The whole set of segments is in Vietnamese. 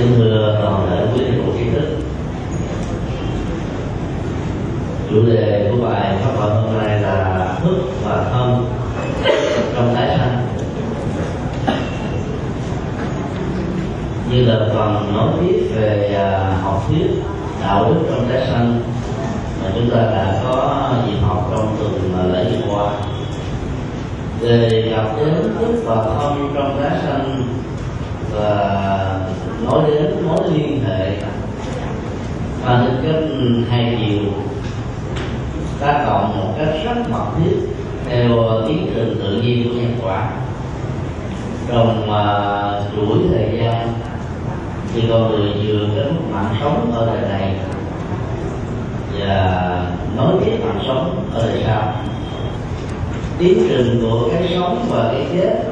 kính thưa toàn thể quý thầy cô kiến thức. Chủ đề của bài pháp thoại hôm nay là thức và thân trong tái sanh như là phần nói tiếp về à, học thuyết, đạo đức trong tái sanh mà chúng ta đã có dịp học trong tuần à, lễ vừa qua. Đề cập đến thức và thân trong tái sanh và nói đến mối liên hệ. Và thực chất hai chiều tác động một cách rất mật thiết theo tiến trình tự nhiên của nhân quả. Trong uh, chuỗi thời gian thì con người vừa đến mạng sống ở đời này và nói tiếp mạng sống ở đời sau. Tiến trình của cái sống và cái chết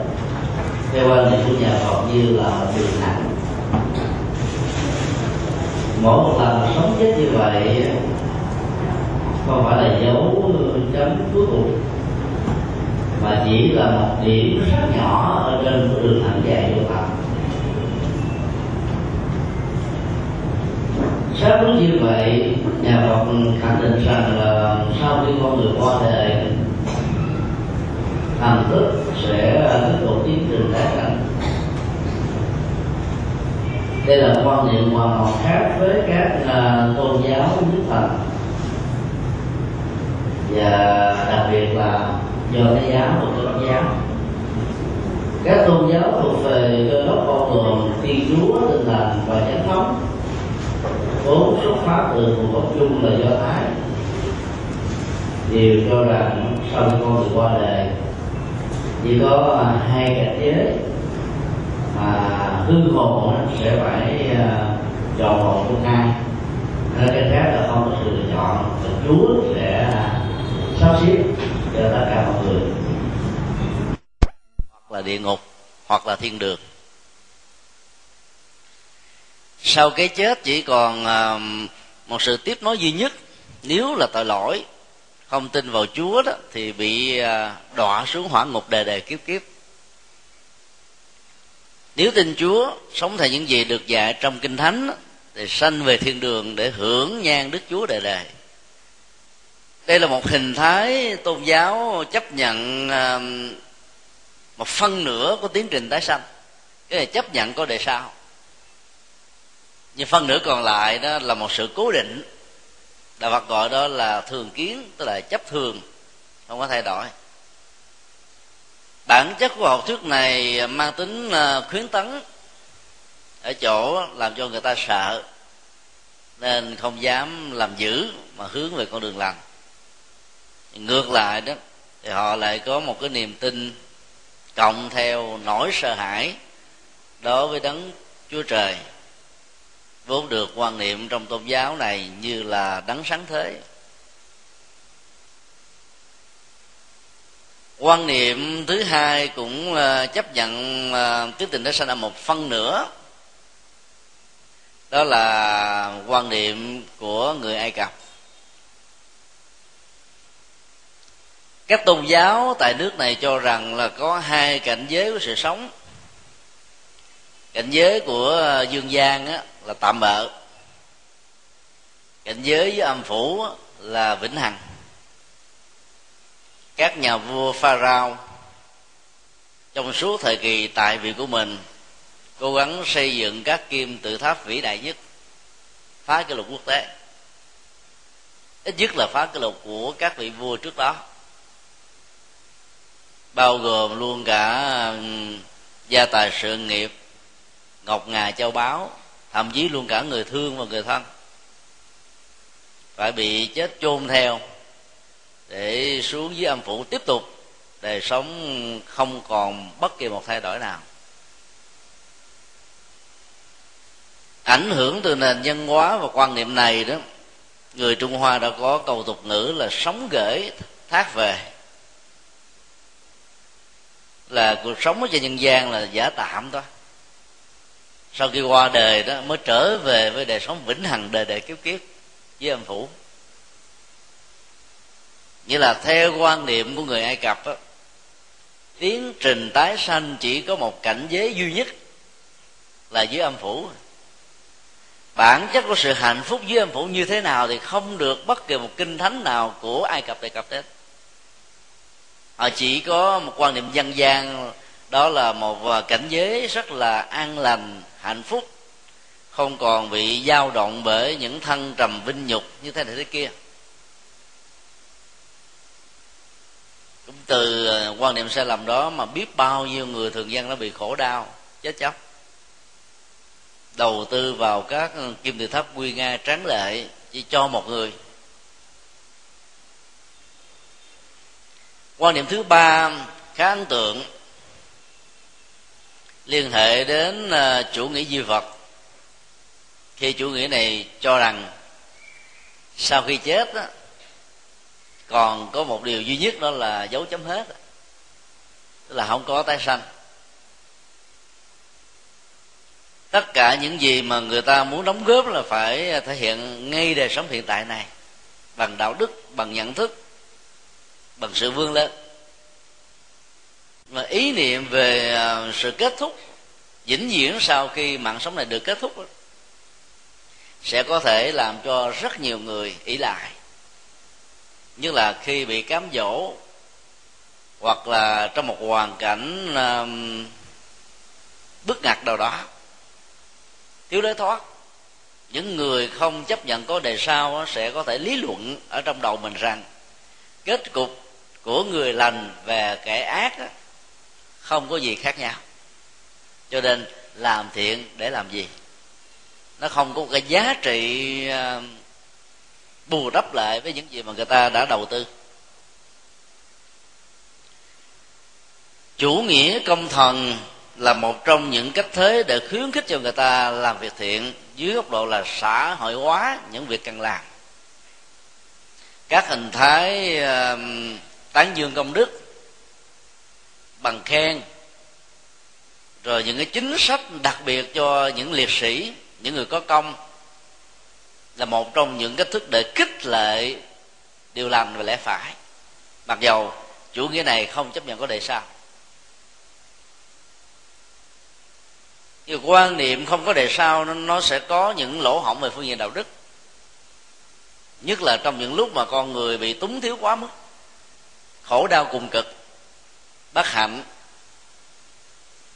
theo quan niệm của nhà Phật như là đường thẳng mỗi một lần sống chết như vậy, không phải là dấu chấm cuối cùng, mà chỉ là một điểm rất nhỏ ở trên một đường thẳng dài vô tận xác đúng như vậy, nhà Phật khẳng định rằng là sau khi con người qua đời thần thức sẽ tiếp tục tiến trình tái sanh đây là quan niệm hoàn toàn khác với các uh, tôn giáo đức Phật. Và đặc biệt là do cái giáo của cơ giáo. Các tôn giáo thuộc về cơ đốc bao gồm thiên chúa tinh lành và chánh thống. Vốn xuất phát từ nguồn gốc chung là do thái. Đều cho rằng sau khi con người qua đời. Chỉ có à, hai cảnh giới mà hư hồn sẽ phải chọn một phương hai Nên cái khác là không có sự lựa chọn. Và chúa sẽ sắp xếp cho tất cả mọi người. Hoặc là địa ngục, hoặc là thiên đường. Sau cái chết chỉ còn à, một sự tiếp nối duy nhất. Nếu là tội lỗi, không tin vào chúa đó, thì bị à, đọa xuống hỏa ngục đề đề kiếp kiếp nếu tin chúa, sống theo những gì được dạy trong kinh thánh, thì sanh về thiên đường để hưởng nhan đức chúa đời đời. Đây là một hình thái tôn giáo chấp nhận um, một phân nửa của tiến trình tái sanh. Cái này chấp nhận có đề sao? Nhưng phân nửa còn lại đó là một sự cố định. Đạo phật gọi đó là thường kiến, tức là chấp thường, không có thay đổi bản chất của học thuyết này mang tính ờ, khuyến tấn ở chỗ làm cho người ta sợ, nên không dám làm dữ mà hướng về con đường lành. Ngược lại đó, thì họ lại có một cái niềm tin cộng theo nỗi sợ hãi đối với đấng chúa trời, vốn được quan niệm trong tôn giáo này như là đấng sáng thế. Quan niệm thứ hai cũng ờ, chấp nhận ờ, tứ tình đã sanh ra một phân nửa đó là quan niệm của người ai cập. Các tôn giáo tại nước này cho rằng là có hai cảnh giới của sự sống. Cảnh giới của ờ, dương gian á, là tạm bợ. Cảnh giới với âm phủ á, là vĩnh hằng các nhà vua pharaoh. Trong suốt thời kỳ tại vị của mình, cố gắng xây dựng các kim tự tháp vĩ đại nhất, phá kỷ lục quốc tế. Ít nhất là phá kỷ lục của các vị vua trước đó. Bao gồm luôn cả gia tài sự nghiệp, ngọc ngà châu báu, thậm chí luôn cả người thương và người thân. Phải bị chết chôn theo để xuống dưới âm phủ tiếp tục. Đời sống không còn bất kỳ một thay đổi nào. Ảnh hưởng từ nền văn hóa và quan niệm này đó, người trung hoa đã có câu tục ngữ là sống gửi, thác về. Là cuộc sống ở trên nhân gian là giả tạm thôi. Sau khi qua đời đó, mới trở về với đời sống vĩnh hằng đời đời kiếp kiếp với âm phủ như là theo quan niệm của người ai cập đó, tiến trình tái sanh chỉ có một cảnh giới duy nhất là dưới âm phủ. Bản chất của sự hạnh phúc dưới âm phủ như thế nào thì không được bất kỳ một kinh thánh nào của ai cập đề cập đến. Họ chỉ có một quan niệm dân gian đó là một à, cảnh giới rất là an lành hạnh phúc không còn bị dao động bởi những thân trầm vinh nhục như thế này thế kia. Cũng từ ờ, quan niệm sai lầm đó mà biết bao nhiêu người thường dân nó bị khổ đau, chết chóc. Đầu tư vào các ờ, kim tự tháp quy nga tráng lệ chỉ cho một người. Quan niệm thứ ba, khá ấn tượng, liên hệ đến ờ, chủ nghĩa duy vật. Khi chủ nghĩa này cho rằng sau khi chết đó còn có một điều duy nhất đó là dấu chấm hết. Tức là không có tái sanh. Tất cả những gì mà người ta muốn đóng góp là phải thể hiện ngay đời sống hiện tại này. Bằng đạo đức, bằng nhận thức, bằng sự vươn lên. Mà ý niệm về à, sự kết thúc, vĩnh viễn sau khi mạng sống này được kết thúc sẽ có thể làm cho rất nhiều người ý lại như là khi bị cám dỗ hoặc là trong một hoàn cảnh um, bức ngặt nào đó thiếu lối thoát những người không chấp nhận có đề sau sẽ có thể lý luận ở trong đầu mình rằng kết cục của người lành và kẻ ác không có gì khác nhau. Cho nên làm thiện để làm gì? Nó không có cái giá trị uh, bù đắp lại với những gì mà người ta đã đầu tư. Chủ nghĩa công thần là một trong những cách thế để khuyến khích cho người ta làm việc thiện dưới góc độ là xã hội hóa những việc cần làm. Các hình thái uh, tán dương công đức bằng khen rồi những cái chính sách đặc biệt cho những liệt sĩ những người có công là một trong những cách thức để kích lệ điều lành và lẽ phải. Mặc dầu chủ nghĩa này không chấp nhận có đề sao. Nhưng quan niệm không có đề sao, nó sẽ có những lỗ hổng về phương diện đạo đức. Nhất là trong những lúc mà con người bị túng thiếu quá mức, khổ đau cùng cực, bất hạnh,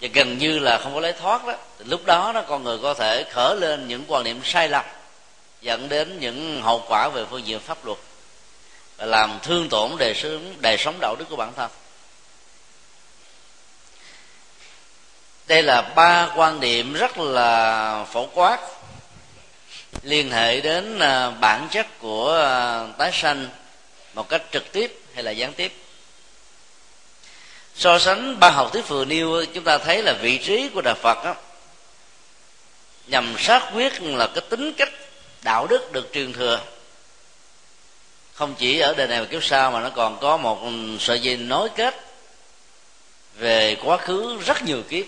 và gần như là không có lấy thoát đó, thì lúc đó đó con người có thể khởi lên những quan niệm sai lầm dẫn đến những hậu quả về phương diện pháp luật và làm thương tổn đời sống đời sống đạo đức của bản thân. Đây là ba quan điểm rất là phổ quát liên hệ đến à, bản chất của à, tái sanh một cách trực tiếp hay là gián tiếp. So sánh ba học thuyết vừa nêu chúng ta thấy là vị trí của đạo phật đó, nhằm xác quyết là cái tính cách đạo đức được truyền thừa. Không chỉ ở đời này mà kiếp sau mà nó còn có một sợi dây nối kết về quá khứ rất nhiều kiếp,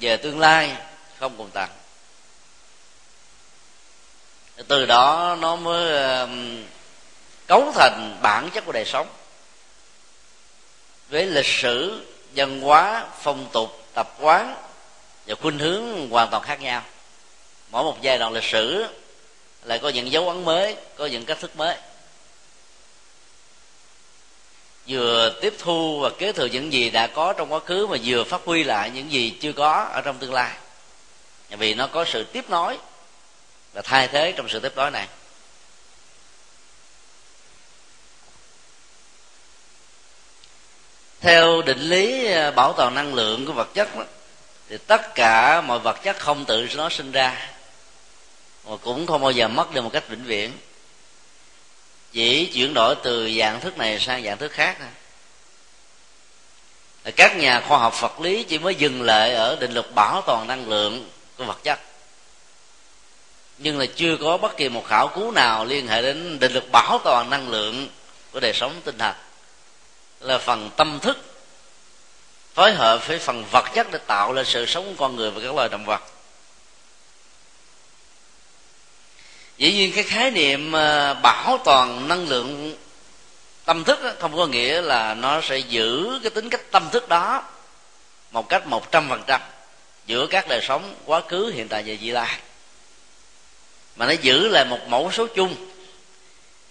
về tương lai không cùng tận. Từ đó nó mới um, cấu thành bản chất của đời sống. Với lịch sử, văn hóa, phong tục, tập quán và khuynh hướng hoàn toàn khác nhau. Mỗi một giai đoạn lịch sử lại có những dấu ấn mới có những cách thức mới. Vừa tiếp thu và kế thừa những gì đã có trong quá khứ mà vừa phát huy lại những gì chưa có ở trong tương lai. Vì nó có sự tiếp nối và thay thế trong sự tiếp nối này. Theo định lý à, bảo toàn năng lượng của vật chất đó, thì tất cả mọi vật chất không tự nó sinh ra mà cũng không bao giờ mất được một cách vĩnh viễn. Chỉ chuyển đổi từ dạng thức này sang dạng thức khác thôi. Các nhà khoa học vật lý chỉ mới dừng lại ở định luật bảo toàn năng lượng của vật chất. Nhưng là chưa có bất kỳ một khảo cứu nào liên hệ đến định luật bảo toàn năng lượng của đời sống tinh thần. Là phần tâm thức phối hợp với phần vật chất để tạo lên sự sống của con người và các loài động vật. Dĩ nhiên cái khái niệm ờ, bảo toàn năng lượng tâm thức không có nghĩa là nó sẽ giữ cái tính cách tâm thức đó một cách một trăm phần trăm giữa các đời sống quá khứ, hiện tại và vị lai. Mà nó giữ lại một mẫu số chung,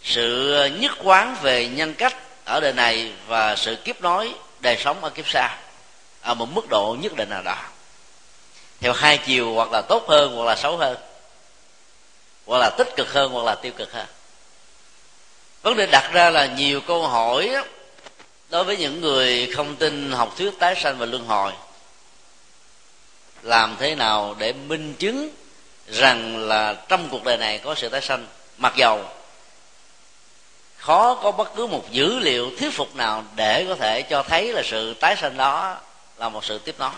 sự nhất quán về nhân cách ở đời này và sự kiếp nối đời sống ở kiếp sau ở một mức độ nhất định nào đó. Theo hai chiều hoặc là tốt hơn hoặc là xấu hơn hoặc là tích cực hơn, hoặc là tiêu cực hơn. Vấn đề đặt ra là nhiều câu hỏi đối với những người không tin học thuyết tái sanh và luân hồi, làm thế nào để minh chứng rằng là trong cuộc đời này có sự tái sanh? Mặc dầu khó có bất cứ một dữ liệu thuyết phục nào để có thể cho thấy là sự tái sanh đó là một sự tiếp nối.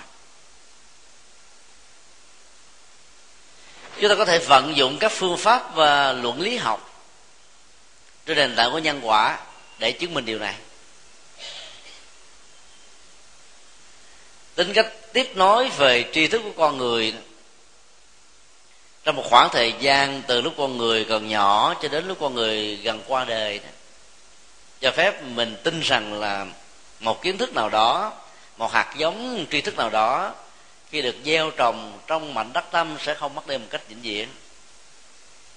Chúng ta có thể vận dụng các phương pháp và luận lý học trên nền tảng của nhân quả để chứng minh điều này. Tính cách tiếp nối về tri thức của con người trong một khoảng thời gian từ lúc con người còn nhỏ cho đến lúc con người gần qua đời. Cho phép mình tin rằng là một kiến thức nào đó, một hạt giống tri thức nào đó khi được gieo trồng trong mảnh đất tâm sẽ không mất đi một cách vĩnh viễn.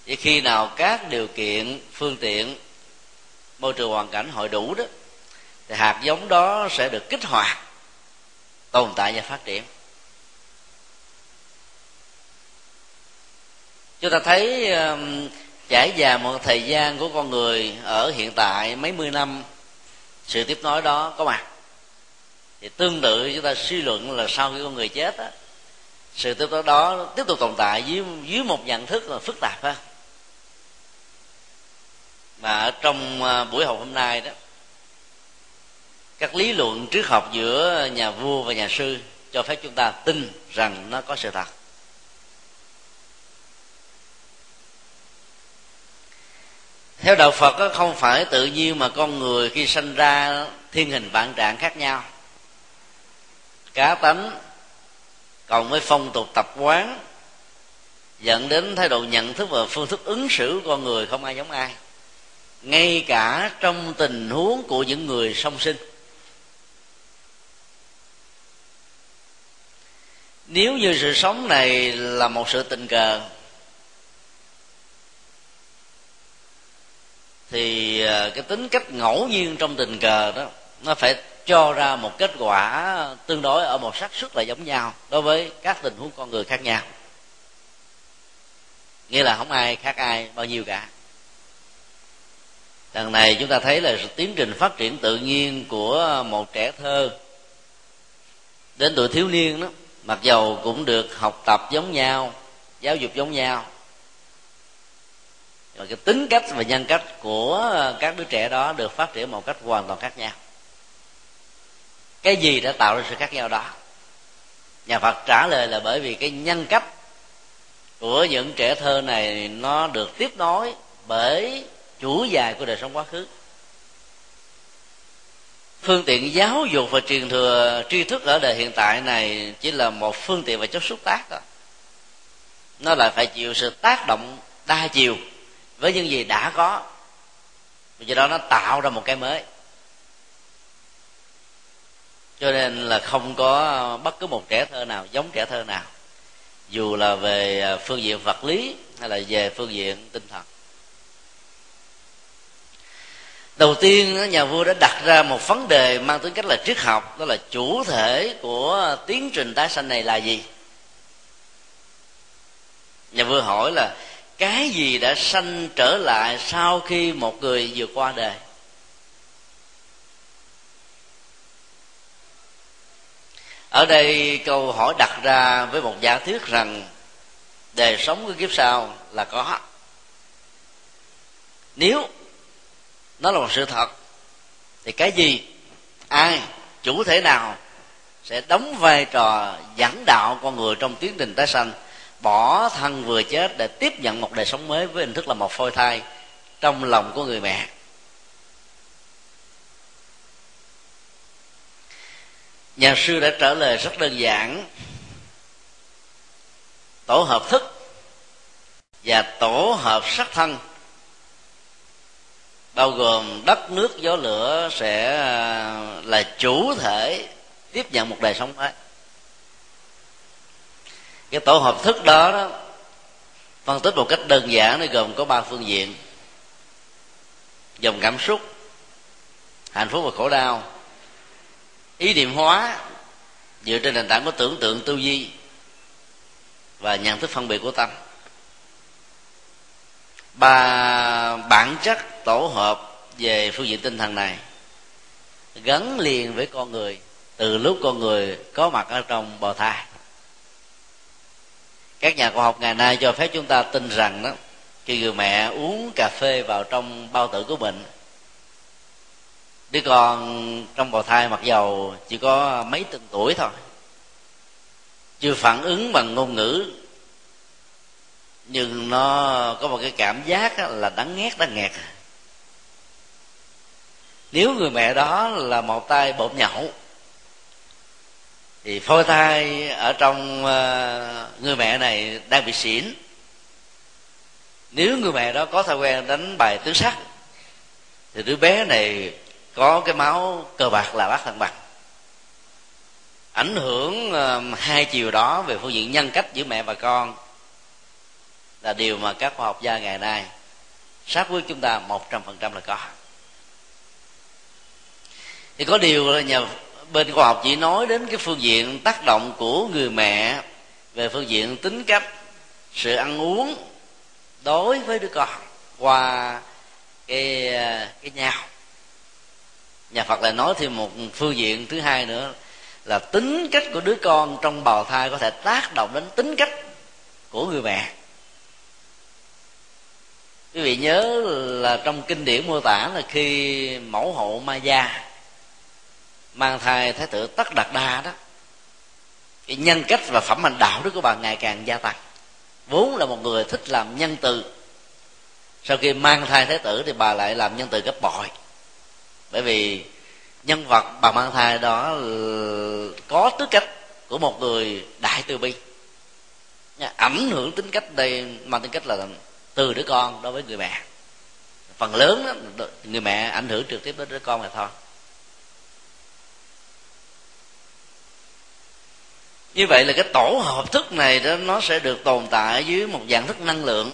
Vậy khi nào các điều kiện, phương tiện, môi trường hoàn cảnh hội đủ đó, thì hạt giống đó sẽ được kích hoạt, tồn tại và phát triển. Chúng ta thấy um, trải dài một thời gian của con người ở hiện tại mấy mươi năm, sự tiếp nối đó có mặt thì tương tự chúng ta suy luận là sau khi con người chết á, sự tiếp tục đó tiếp tục tồn tại dưới dưới một nhận thức là phức tạp ha. Mà ở trong à, buổi học hôm nay đó, các lý luận triết học giữa nhà vua và nhà sư cho phép chúng ta tin rằng nó có sự thật. Theo đạo phật không phải tự nhiên mà con người khi sanh ra thiên hình vạn trạng khác nhau cá tánh, còn với phong tục tập quán, dẫn đến thái độ nhận thức và phương thức ứng xử của con người không ai giống ai. Ngay cả trong tình huống của những người song sinh. Nếu như sự sống này là một sự tình cờ, thì à, cái tính cách ngẫu nhiên trong tình cờ đó, nó phải cho ra một kết quả tương đối ở một xác suất là giống nhau đối với các tình huống con người khác nhau. Nghĩa là không ai khác ai bao nhiêu cả. Đằng này chúng ta thấy là tiến trình phát triển tự nhiên của một trẻ thơ đến tuổi thiếu niên đó, mặc dầu cũng được học tập giống nhau, giáo dục giống nhau. Và cái tính cách và nhân cách của các đứa trẻ đó được phát triển một cách hoàn toàn khác nhau cái gì đã tạo ra sự khác nhau đó? Nhà phật trả lời là bởi vì cái nhân cách của những trẻ thơ này nó được tiếp nối bởi chủ dài của đời sống quá khứ. Phương tiện giáo dục và truyền thừa, tri thức ở đời hiện tại này chỉ là một phương tiện và chất xúc tác thôi. Nó lại phải chịu sự tác động đa chiều với những gì đã có. Vì do đó nó tạo ra một cái mới cho nên là không có ờ, bất cứ một trẻ thơ nào, giống trẻ thơ nào. Dù là về ờ, phương diện vật lý hay là về phương diện tinh thần. Đầu tiên ờ, nhà vua đã đặt ra một vấn đề mang tính cách là triết học, đó là chủ thể của tiến trình tái sanh này là gì? Nhà vua hỏi là, cái gì đã sanh trở lại sau khi một người vừa qua đời? Ở đây câu hỏi đặt ra với một giả thuyết rằng đời sống của kiếp sau là có. Nếu nó là một sự thật, thì cái gì, ai, chủ thể nào sẽ đóng vai trò dẫn đạo con người trong tiến trình tái sanh, bỏ thân vừa chết để tiếp nhận một đời sống mới với hình thức là một phôi thai trong lòng của người mẹ? Nhà sư đã trả lời rất đơn giản. Tổ hợp thức và tổ hợp sắc thân bao gồm đất nước gió lửa sẽ à, là chủ thể tiếp nhận một đời sống mới. Cái tổ hợp thức đó, đó phân tích một cách đơn giản nó gồm có ba phương diện. Dòng cảm xúc hạnh phúc và khổ đau ý niệm hóa dựa trên nền tảng của tưởng tượng tư duy và nhận thức phân biệt của tâm. Ba bản chất tổ hợp về phương diện tinh thần này gắn liền với con người từ lúc con người có mặt ở trong bào thai. Các nhà khoa học ngày nay cho phép chúng ta tin rằng đó, khi người mẹ uống cà phê vào trong bao tử của mình đứa con trong bào thai mặc dầu chỉ có mấy tuần tuổi thôi, chưa phản ứng bằng ngôn ngữ, nhưng nó có một cái cảm giác là đắng ngát đắng nghẹt. Nếu người mẹ đó là một tay bột nhậu, thì phôi thai ở trong ờ, người mẹ này đang bị xỉn. Nếu người mẹ đó có thói quen đánh bài tứ sắc, thì đứa bé này có cái máu cờ bạc là bác thăng bằng. Ảnh hưởng hai chiều đó về phương diện nhân cách giữa mẹ và con là điều mà các khoa học gia ngày nay, sát với chúng ta một trăm phần trăm là có. Thì có điều là nhà bên khoa học chỉ nói đến cái phương diện tác động của người mẹ về phương diện tính cách, sự ăn uống đối với đứa con qua cái ờ, cái nhau nhà phật lại nói thêm một phương diện thứ hai nữa, là tính cách của đứa con trong bào thai có thể tác động đến tính cách của người mẹ. Quý vị nhớ là trong kinh điển mô tả là khi mẫu hộ ma gia mang thai thái tử tất đạt đa đó, cái nhân cách và phẩm hành đạo đức của bà ngày càng gia tăng. Vốn là một người thích làm nhân từ, sau khi mang thai thái tử thì bà lại làm nhân từ gấp bội. Bởi vì nhân vật bà mang thai đó có tư cách của một người đại từ bi. Ảnh hưởng tính cách đây mang tính cách là từ đứa con đối với người mẹ. Phần lớn đó, người mẹ ảnh hưởng trực tiếp đến đứa con mà thôi. Như vậy là cái tổ hợp thức này đó nó sẽ được tồn tại dưới một dạng thức năng lượng.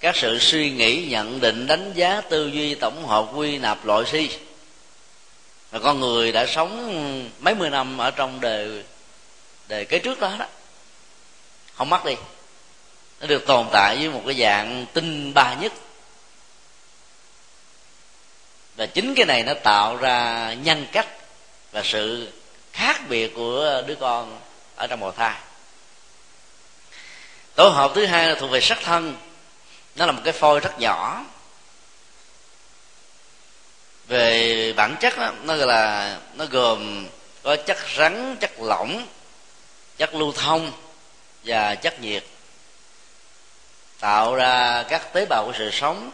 Các sự suy nghĩ nhận định đánh giá tư duy tổng hợp quy nạp loại si và con người đã sống mấy mươi năm ở trong đời đời kế trước đó đó. Không mất đi. Nó được tồn tại với một cái dạng tinh ba nhất. Và chính cái này nó tạo ra nhân cách và sự khác biệt của đứa con ở trong bào thai. Tổ hợp thứ hai là thuộc về sắc thân. Nó là một cái phôi rất nhỏ về bản chất đó, nó gọi là nó gồm có chất rắn chất lỏng chất lưu thông và chất nhiệt tạo ra các tế bào của sự sống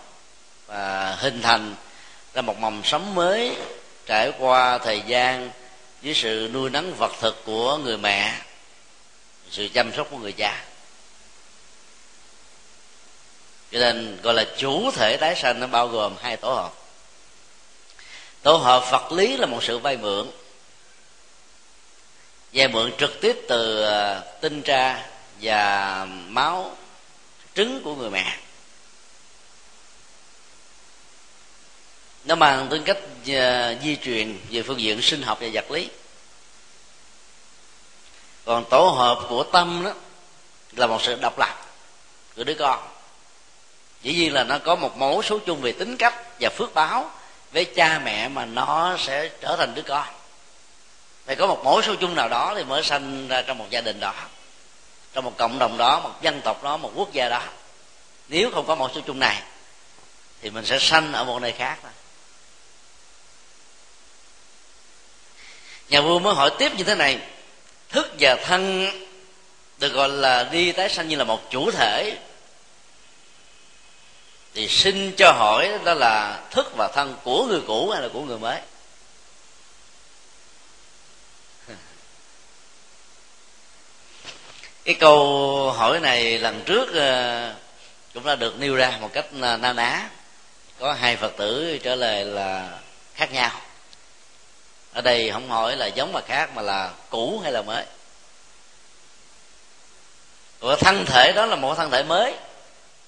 và hình thành ra một mầm sống mới trải qua thời gian với sự nuôi nấng vật thực của người mẹ sự chăm sóc của người cha. Cho nên gọi là chủ thể tái sanh nó bao gồm hai tổ hợp tổ hợp vật lý là một sự vay mượn. Vay mượn trực tiếp từ ờ, tinh tra và máu, trứng của người mẹ. Nó mang tính cách ờ, di truyền về phương diện sinh học và vật lý. Còn tổ hợp của tâm đó là một sự độc lập của đứa con. Dĩ nhiên là nó có một mẫu số chung về tính cách và phước báo với cha mẹ mà nó sẽ trở thành đứa con. Phải có một mối số chung nào đó thì mới sanh ra trong một gia đình đó. Trong một cộng đồng đó, một dân tộc đó, một quốc gia đó. Nếu không có một số chung này, thì mình sẽ sanh ở một nơi khác. Đó. nhà vua mới hỏi tiếp như thế này. Thức và thân được gọi là đi tái sanh như là một chủ thể thì xin cho hỏi đó là thức và thân của người cũ hay là của người mới? Cái câu hỏi này lần trước ờ, cũng đã được nêu ra một cách ờ, na ná. Có hai phật tử trả lời là khác nhau. Ở đây không hỏi là giống mà khác mà là cũ hay là mới. Và thân thể đó là một thân thể mới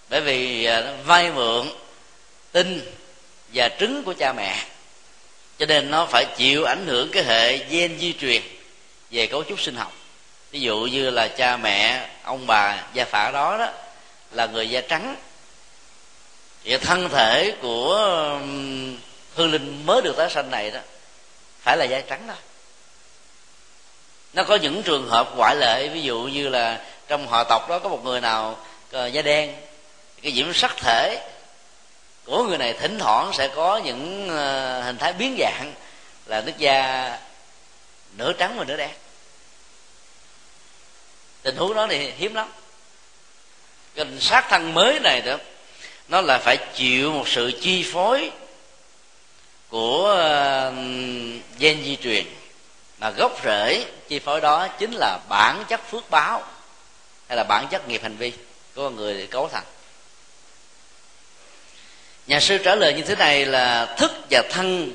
bởi vì à, vay mượn tinh và trứng của cha mẹ. Cho nên nó phải chịu ảnh hưởng cái hệ gen di truyền về cấu trúc sinh học. Ví dụ như là cha mẹ, ông bà, gia phả đó đó, là người da trắng. Thì thân thể của hương linh mới được tái sanh này đó, phải là da trắng đó. Nó có những trường hợp ngoại lệ, ví dụ như là trong họ tộc đó có một người nào ờ, da đen cái nhiễm sắc thể. Của người này thỉnh thoảng sẽ có những ờ, hình thái biến dạng là nước da nửa trắng và nửa đen. Tình huống đó thì hiếm lắm. Cái sát thân mới này đó, nó là phải chịu một sự chi phối của gen di truyền. Mà gốc rễ chi phối đó chính là bản chất phước báo hay là bản chất nghiệp hành vi của con người cấu thành nhà sư trả lời như thế này là thức và thân.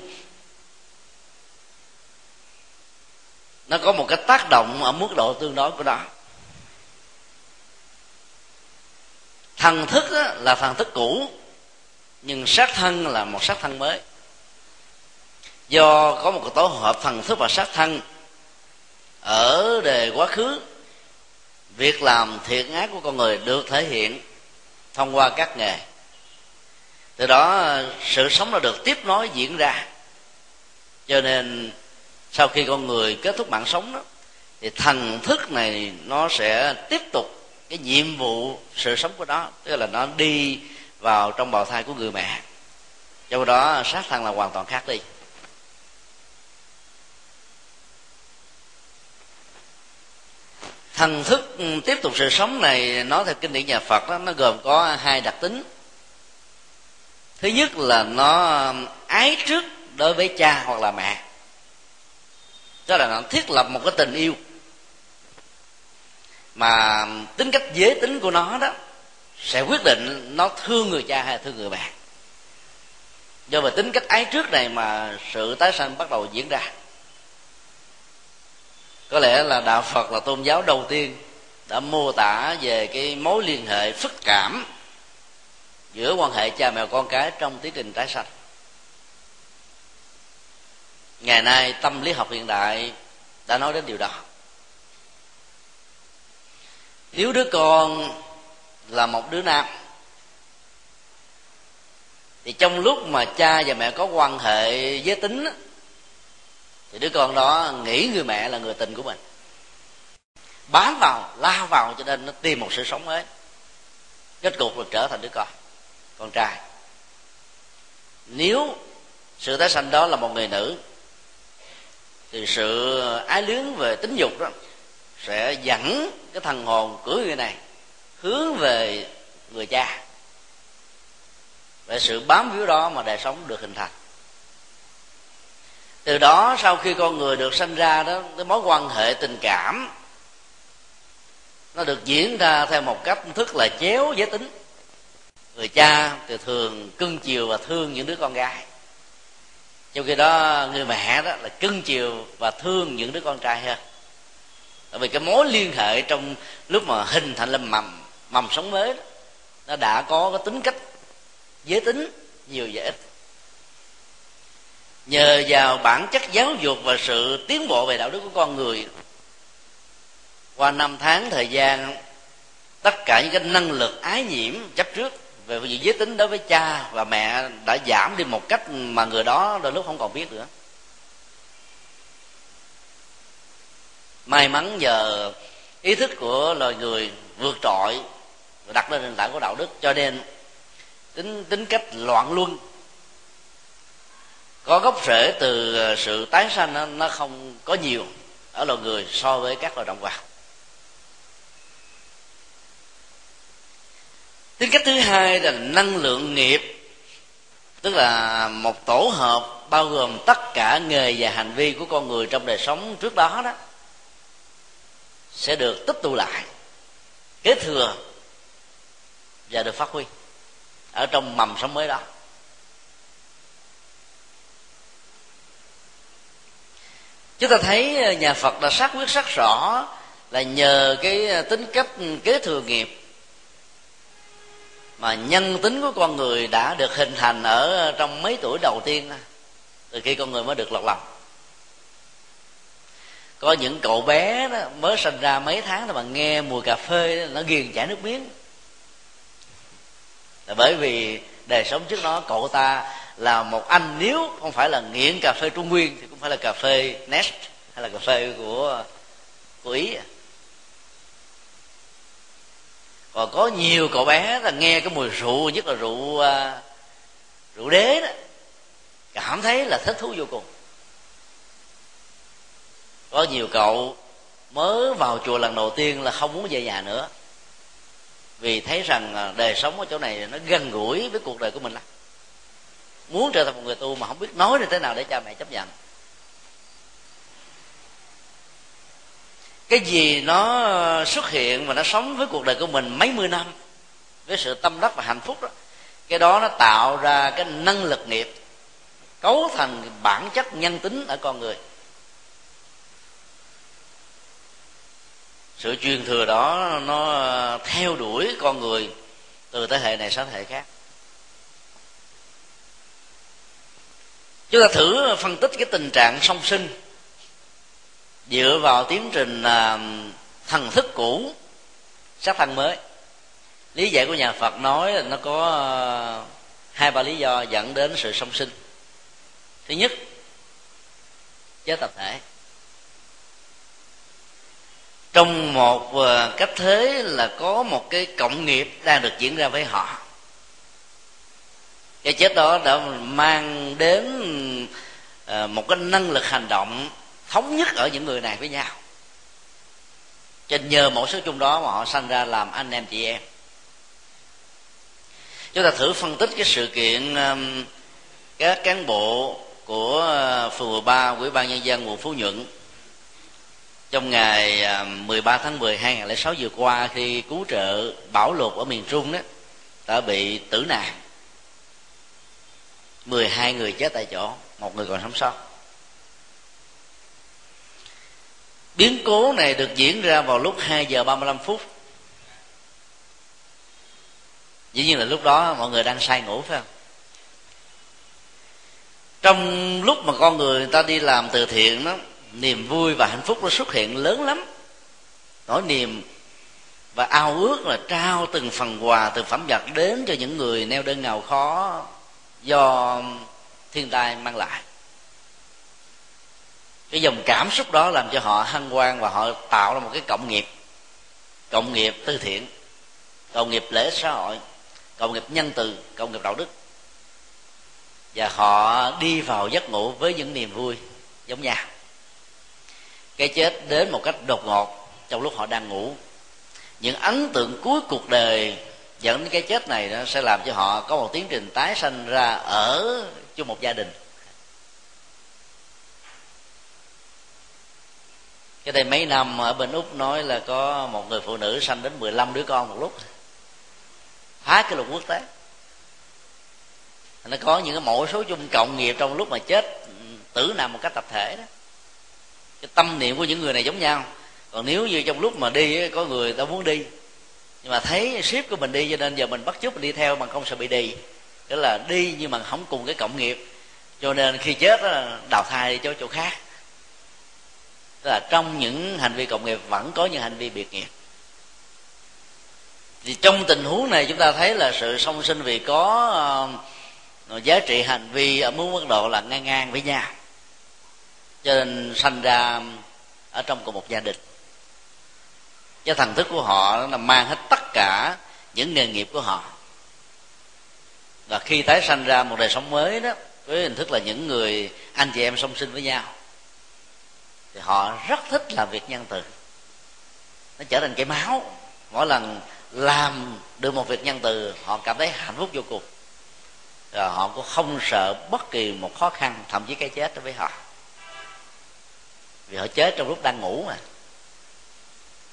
Nó có một cái tác động ở mức độ tương đối của nó. Thần thức là thần thức cũ, nhưng sát thân là một sát thân mới. Do có một cái tổ hợp thần thức và sát thân ở đề quá khứ, việc làm thiện ác của con người được thể hiện thông qua các nghề từ đó, sự sống nó được tiếp nối diễn ra. Cho nên, sau khi con người kết thúc mạng sống đó, thì thần thức này nó sẽ tiếp tục cái nhiệm vụ sự sống của nó, tức là nó đi vào trong bào thai của người mẹ. Do đó, sát thân là hoàn toàn khác đi. Thần thức tiếp tục sự sống này, nói theo kinh điển nhà phật đó, nó gồm có hai đặc tính thứ nhất là nó um, ái trước đối với cha hoặc là mẹ. Tức là nó thiết lập một cái tình yêu. Mà um, tính cách giới tính của nó đó sẽ quyết định nó thương người cha hay thương người mẹ. Do về tính cách ái trước này mà sự tái sanh bắt đầu diễn ra. Có lẽ là đạo phật là tôn giáo đầu tiên đã mô tả về cái mối liên hệ phức cảm giữa quan hệ cha mẹ con cái trong tiến trình tái sanh. Ngày nay tâm lý học hiện đại đã nói đến điều đó. Nếu đứa con là một đứa nam. Thì trong lúc mà cha và mẹ có quan hệ giới tính thì đứa con đó nghĩ người mẹ là người tình của mình. Bám vào lao vào cho nên nó tìm một sự sống mới. Kết cục là trở thành đứa con con trai. Nếu sự tái sanh đó là một người nữ, thì sự ái luyến về tính dục đó sẽ dẫn cái thần hồn của người này hướng về người cha. Về sự bám víu đó mà đời sống được hình thành. Từ đó sau khi con người được sanh ra đó, cái mối quan hệ tình cảm nó được diễn ra theo một cách thức là chéo giới tính người cha thì thường cưng chiều và thương những đứa con gái. Trong khi đó người mẹ đó là cưng chiều và thương những đứa con trai hơn. Tại vì cái mối liên hệ trong lúc mà hình thành lên mầm mầm sống mới đó, nó đã có cái tính cách giới tính nhiều và ít. Nhờ vào bản chất giáo dục và sự tiến bộ về đạo đức của con người qua năm tháng thời gian tất cả những cái năng lực ái nhiễm chấp trước về việc giới tính đối với cha và mẹ đã giảm đi một cách mà người đó đôi lúc không còn biết nữa. May mắn giờ ý thức của loài người vượt trội đặt lên nền tảng của đạo đức, cho nên tính tính cách loạn luân, có gốc rễ từ sự tái sanh nó không có nhiều ở loài người so với các loài động vật. Tính cách thứ hai là năng lượng nghiệp, tức là một tổ hợp bao gồm tất cả nghề và hành vi của con người trong đời sống trước đó đó, sẽ được tích tụ lại, kế thừa và được phát huy ở trong mầm sống mới đó. Chúng ta thấy nhà phật đã xác quyết sắc rõ là nhờ cái tính cách kế thừa nghiệp mà nhân tính của con người đã được hình thành ở trong mấy tuổi đầu tiên từ khi con người mới được lọt lòng. Có những cậu bé đó mới sinh ra mấy tháng đó mà nghe mùi cà phê nó ghiền chảy nước miếng. Là bởi vì đời sống trước đó cậu ta là một anh nếu không phải là nghiện cà phê trung nguyên thì cũng phải là cà phê nest, hay là cà phê của của ý à còn có nhiều cậu bé là nghe cái mùi rượu nhất là rượu uh, rượu đế đó. Cảm thấy là thích thú vô cùng. Có nhiều cậu mới vào chùa lần đầu tiên là không muốn về nhà nữa. Vì thấy rằng à, đời sống ở chỗ này nó gần gũi với cuộc đời của mình lắm. Muốn trở thành một người tu mà không biết nói như thế nào để cha mẹ chấp nhận. Cái gì nó ờ, xuất hiện và nó sống với cuộc đời của mình mấy mươi năm, với sự tâm đắc và hạnh phúc đó, cái đó nó tạo ra cái năng lực nghiệp, cấu thành bản chất nhân tính ở con người. Sự truyền thừa đó nó ờ, theo đuổi con người từ thế hệ này sang thế hệ khác. Chúng ta thử phân tích cái tình trạng song sinh dựa vào tiến trình à, thần thức cũ sắc thân mới. Lý giải của nhà phật nói là nó có à, hai ba lý do dẫn đến sự song sinh. Thứ nhất chết tập thể. Trong một à, cách thế là có một cái cộng nghiệp đang được diễn ra với họ. Cái chết đó đã mang đến à, một cái năng lực hành động thống nhất ở những người này với nhau. Cho nhờ một số chung đó mà họ sanh ra làm anh em chị em. Chúng ta thử phân tích cái sự kiện um, các cán bộ của uh, phường 13 ủy ban nhân dân quận Phú Nhuận trong ngày um, 13 tháng 10 2006 vừa qua khi cứu trợ bão lụt ở miền Trung đó, đã bị tử nạn. 12 người chết tại chỗ, một người còn sống sót. Biến cố này được diễn ra vào lúc 2 giờ 35 phút. Dĩ nhiên là lúc đó mọi người đang say ngủ, phải không? Trong lúc mà con người ta đi làm từ thiện đó, niềm vui và hạnh phúc nó xuất hiện lớn lắm. Nỗi niềm và ao ước là trao từng phần quà, từng phẩm vật đến cho những người neo đơn nghèo khó do thiên tai mang lại cái dòng cảm xúc đó làm cho họ hân hoan và họ tạo ra một cái cộng nghiệp. Cộng nghiệp tư thiện, cộng nghiệp lễ xã hội, cộng nghiệp nhân từ, cộng nghiệp đạo đức. Và họ đi vào giấc ngủ với những niềm vui giống nhau. Cái chết đến một cách đột ngột trong lúc họ đang ngủ. Những ấn tượng cuối cuộc đời dẫn đến cái chết này nó sẽ làm cho họ có một tiến trình tái sanh ra ở chung một gia đình. Cái đây mấy năm ở bên úc nói là có một người phụ nữ sanh đến 15 đứa con một lúc. Phá cái luật quốc tế. Nó có những cái mẫu số chung cộng nghiệp trong lúc mà chết tử nằm một cách tập thể đó. Cái tâm niệm của những người này giống nhau. Còn nếu như trong lúc mà đi có người ta muốn đi nhưng mà thấy ship của mình đi cho nên giờ mình bắt chước mình đi theo mà không sợ bị đi tức là đi nhưng mà không cùng cái cộng nghiệp. Cho nên khi chết đó, đào thai cho chỗ khác tức là trong những hành vi cộng nghiệp vẫn có những hành vi biệt nghiệp. Thì trong tình huống này chúng ta thấy là sự song sinh vì có uh, giá trị hành vi ở mức mức độ là ngang ngang với nhau. Cho nên sanh ra ở trong cùng một gia đình. Cái thần thức của họ là mang hết tất cả những nghề nghiệp của họ. Và khi tái sanh ra một đời sống mới đó với hình thức là những người anh chị em song sinh với nhau thì họ rất thích làm việc nhân từ. Nó trở thành cái máu. Mỗi lần làm được một việc nhân từ, họ cảm thấy hạnh phúc vô cùng. Rồi họ cũng không sợ bất kỳ một khó khăn, thậm chí cái chết đối với họ. Vì họ chết trong lúc đang ngủ mà.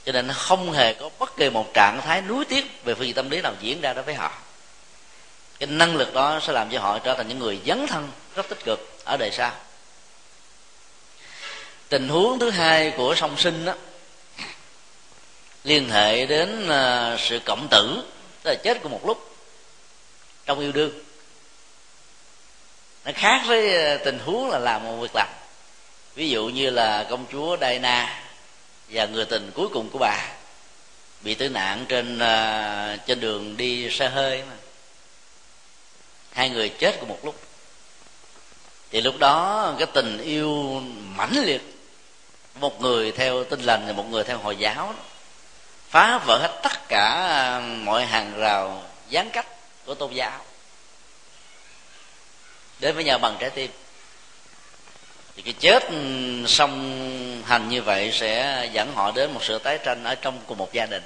Cho nên nó không hề có bất kỳ một trạng thái nuối tiếc về phương diện tâm lý nào diễn ra đối với họ. Cái năng lực đó sẽ làm cho họ trở thành những người dấn thân, rất tích cực ở đời sau tình huống thứ hai của song sinh đó, liên hệ đến à, sự cộng tử, tức là chết cùng một lúc trong yêu đương. Nó khác với à, tình huống là làm một việc làm. Ví dụ như là công chúa Diana và người tình cuối cùng của bà bị tử nạn trên à, trên đường đi xe hơi mà. Hai người chết cùng một lúc. Thì lúc đó cái tình yêu mãnh liệt một người theo tinh lành và một người theo hồi giáo phá vỡ hết tất cả à, mọi hàng rào gián cách của tôn giáo. Đến với nhau bằng trái tim. Thì cái chết ừ, song hành như vậy sẽ dẫn họ đến một sự tái tranh ở trong cùng một gia đình.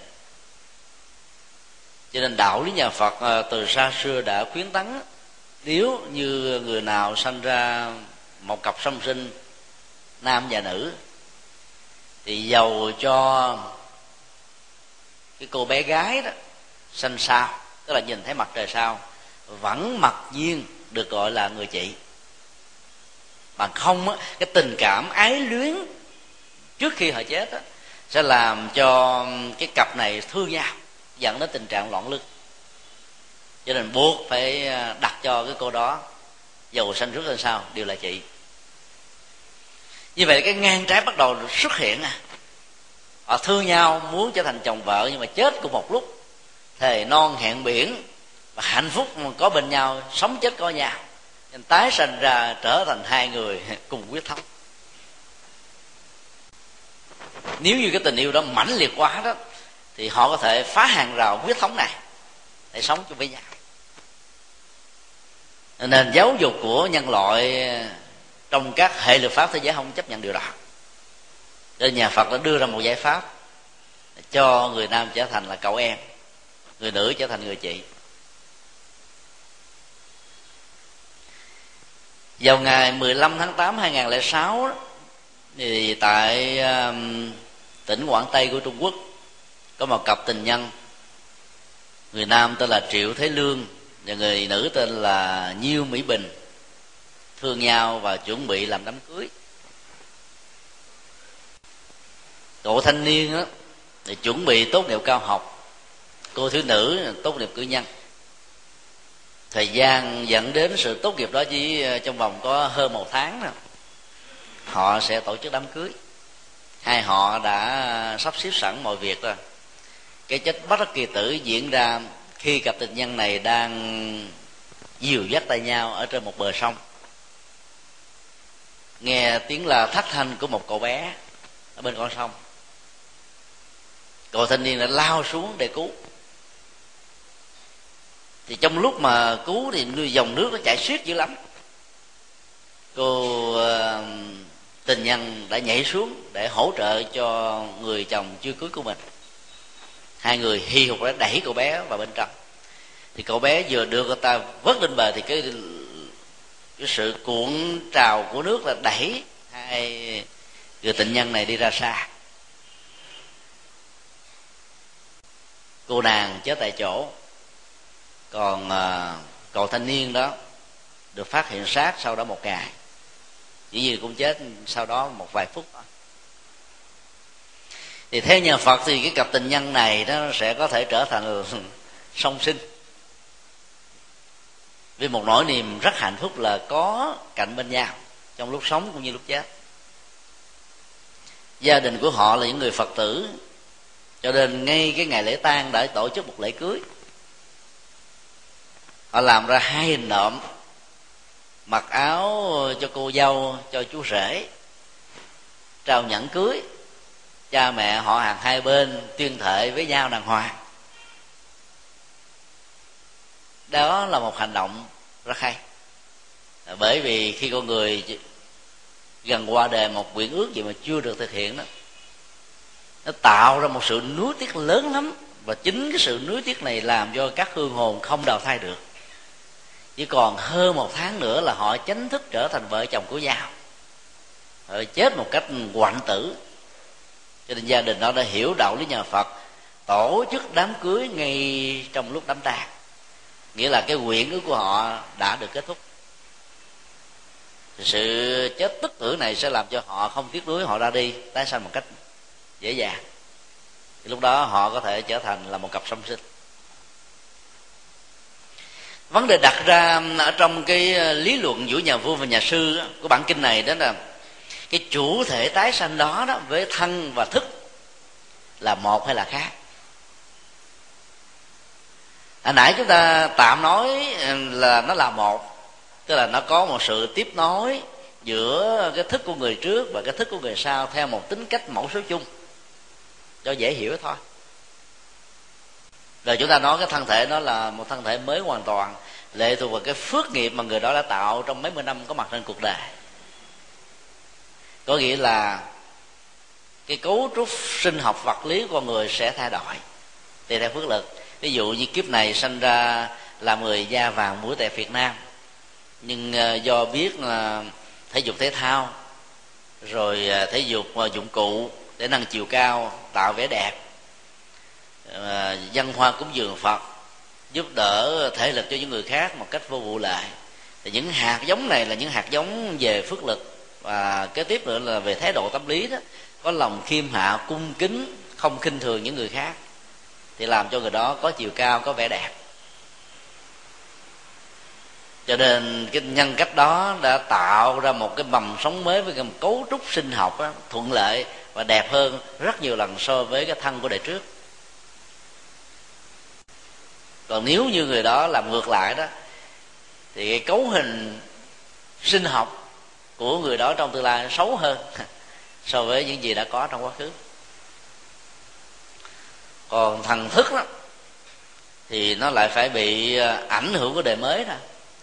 Cho nên đạo lý nhà phật à, từ xa xưa đã khuyến tấn, nếu như người nào sanh ra một cặp song sinh, nam và nữ thì giàu cho cái cô bé gái đó xanh sao tức là nhìn thấy mặt trời sao vẫn mặc nhiên được gọi là người chị. Bằng không á, cái tình cảm ái luyến trước khi họ chết á, sẽ làm cho cái cặp này thương nhau dẫn đến tình trạng loạn lưng. Cho nên buộc phải à, đặt cho cái cô đó dầu xanh trước lên sao đều là chị như vậy cái ngang trái bắt đầu xuất hiện à họ thương nhau, muốn trở thành chồng vợ, nhưng mà chết cùng một lúc. Thề non hẹn biển, và hạnh phúc có bên nhau, sống chết có nhau. Nên tái sanh ra, trở thành hai người cùng quyết thống nếu như cái tình yêu đó mãnh liệt quá đó, thì họ có thể phá hàng rào quyết thống này, để sống chung với nhau. Nên giáo dục của nhân loại trong các hệ luật pháp thế giới không chấp nhận điều đó. Nên nhà phật đã đưa ra một giải pháp cho người nam trở thành là cậu em, người nữ trở thành người chị. Vào ngày 15 tháng 8 2006 thì tại um, tỉnh Quảng Tây của Trung Quốc có một cặp tình nhân. Người nam tên là Triệu Thế Lương và người nữ tên là Nhiêu Mỹ Bình thương nhau và chuẩn bị làm đám cưới. Cậu thanh niên đó, thì chuẩn bị tốt nghiệp cao học. Cô thiếu nữ tốt nghiệp cử nhân. Thời gian dẫn đến sự tốt nghiệp đó chỉ ờ, trong vòng có hơn một tháng nữa họ sẽ tổ chức đám cưới. Hai họ đã ờ, sắp xếp sẵn mọi việc rồi. Cái chết bất đắc kỳ tử diễn ra khi cặp tình nhân này đang dìu dắt tay nhau ở trên một bờ sông nghe tiếng là thất thanh của một cậu bé ở bên con sông. Cậu thanh niên đã lao xuống để cứu. Thì trong lúc mà cứu thì dòng nước nó chảy xiết dữ lắm. Cô uh, tình nhân đã nhảy xuống để hỗ trợ cho người chồng chưa cưới của mình. Hai người hi hục đã đẩy cậu bé vào bên trong. Thì cậu bé vừa đưa người ta vớt lên bờ thì cái cái sự cuộn trào của nước là đẩy hai người tình nhân này đi ra xa. Cô nàng chết tại chỗ. Còn à, cậu thanh niên đó được phát hiện sát sau đó một ngày. Chỉ như cũng chết sau đó một vài phút thôi. Thì theo nhà phật thì cái cặp tình nhân này nó sẽ có thể trở thành song sinh vì một nỗi niềm rất hạnh phúc là có cạnh bên nhau, trong lúc sống cũng như lúc chết. Gia đình của họ là những người phật tử, cho nên ngay cái ngày lễ tang đã tổ chức một lễ cưới. Họ làm ra hai hình nộm, mặc áo cho cô dâu, cho chú rể, trao nhẫn cưới. Cha mẹ họ hàng hai bên tuyên thệ với nhau đàng hoàng. Đó là một hành động rất hay. À, bởi vì khi con người gần qua đề một quyển ước gì mà chưa được thực hiện đó, nó tạo ra một sự nuối tiếc lớn lắm. Và chính cái sự nuối tiếc này làm cho các hương hồn không đào thai được. Chỉ còn hơn một tháng nữa là họ chính thức trở thành vợ chồng của nhau. Họ chết một cách hoạn tử. Cho nên gia đình đó đã hiểu đạo lý nhà phật, tổ chức đám cưới ngay trong lúc đám tang nghĩa là cái quyển ước của họ đã được kết thúc. Thì sự chết tức tử này sẽ làm cho họ không tiếc nuối, họ ra đi, tái sanh một cách dễ dàng. Thì lúc đó họ có thể trở thành là một cặp song sinh. Vấn đề đặt ra ở trong cái ờ, lý luận giữa nhà vua và nhà sư của bản kinh này đó là cái chủ thể tái sanh đó đó với thân và thức là một hay là khác hồi nãy chúng ta tạm nói ừ, là nó là một, tức là nó có một sự tiếp nối giữa cái thức của người trước và cái thức của người sau theo một tính cách mẫu số chung. Cho dễ hiểu thôi. Rồi chúng ta nói cái thân thể nó là một thân thể mới hoàn toàn, lệ thuộc vào cái phước nghiệp mà người đó đã tạo trong mấy mươi năm có mặt trên cuộc đời. Có nghĩa là cái cấu trúc sinh học vật lý của con người sẽ thay đổi tùy theo phước lực ví dụ như kiếp này sinh ra là người da vàng mũi tại việt nam. Nhưng ờ, do biết là thể dục thể thao, rồi ờ, thể dục ờ, dụng cụ để nâng chiều cao, tạo vẻ đẹp dân hoa cúng dường phật, giúp đỡ thể lực cho những người khác một cách vô vụ lợi thì những hạt giống này là những hạt giống về phước lực. Và kế tiếp nữa là về thái độ tâm lý đó, có lòng khiêm hạ, cung kính, không khinh thường những người khác thì làm cho người đó có chiều cao có vẻ đẹp. Cho nên cái nhân cách đó đã tạo ra một cái mầm sống mới với cái cấu trúc sinh học đó, thuận lợi và đẹp hơn rất nhiều lần so với cái thân của đời trước. Còn nếu như người đó làm ngược lại đó thì cái cấu hình sinh học của người đó trong tương lai xấu hơn so với những gì đã có trong quá khứ còn thần thức đó thì nó lại phải bị ờ, ảnh hưởng của đời mới đó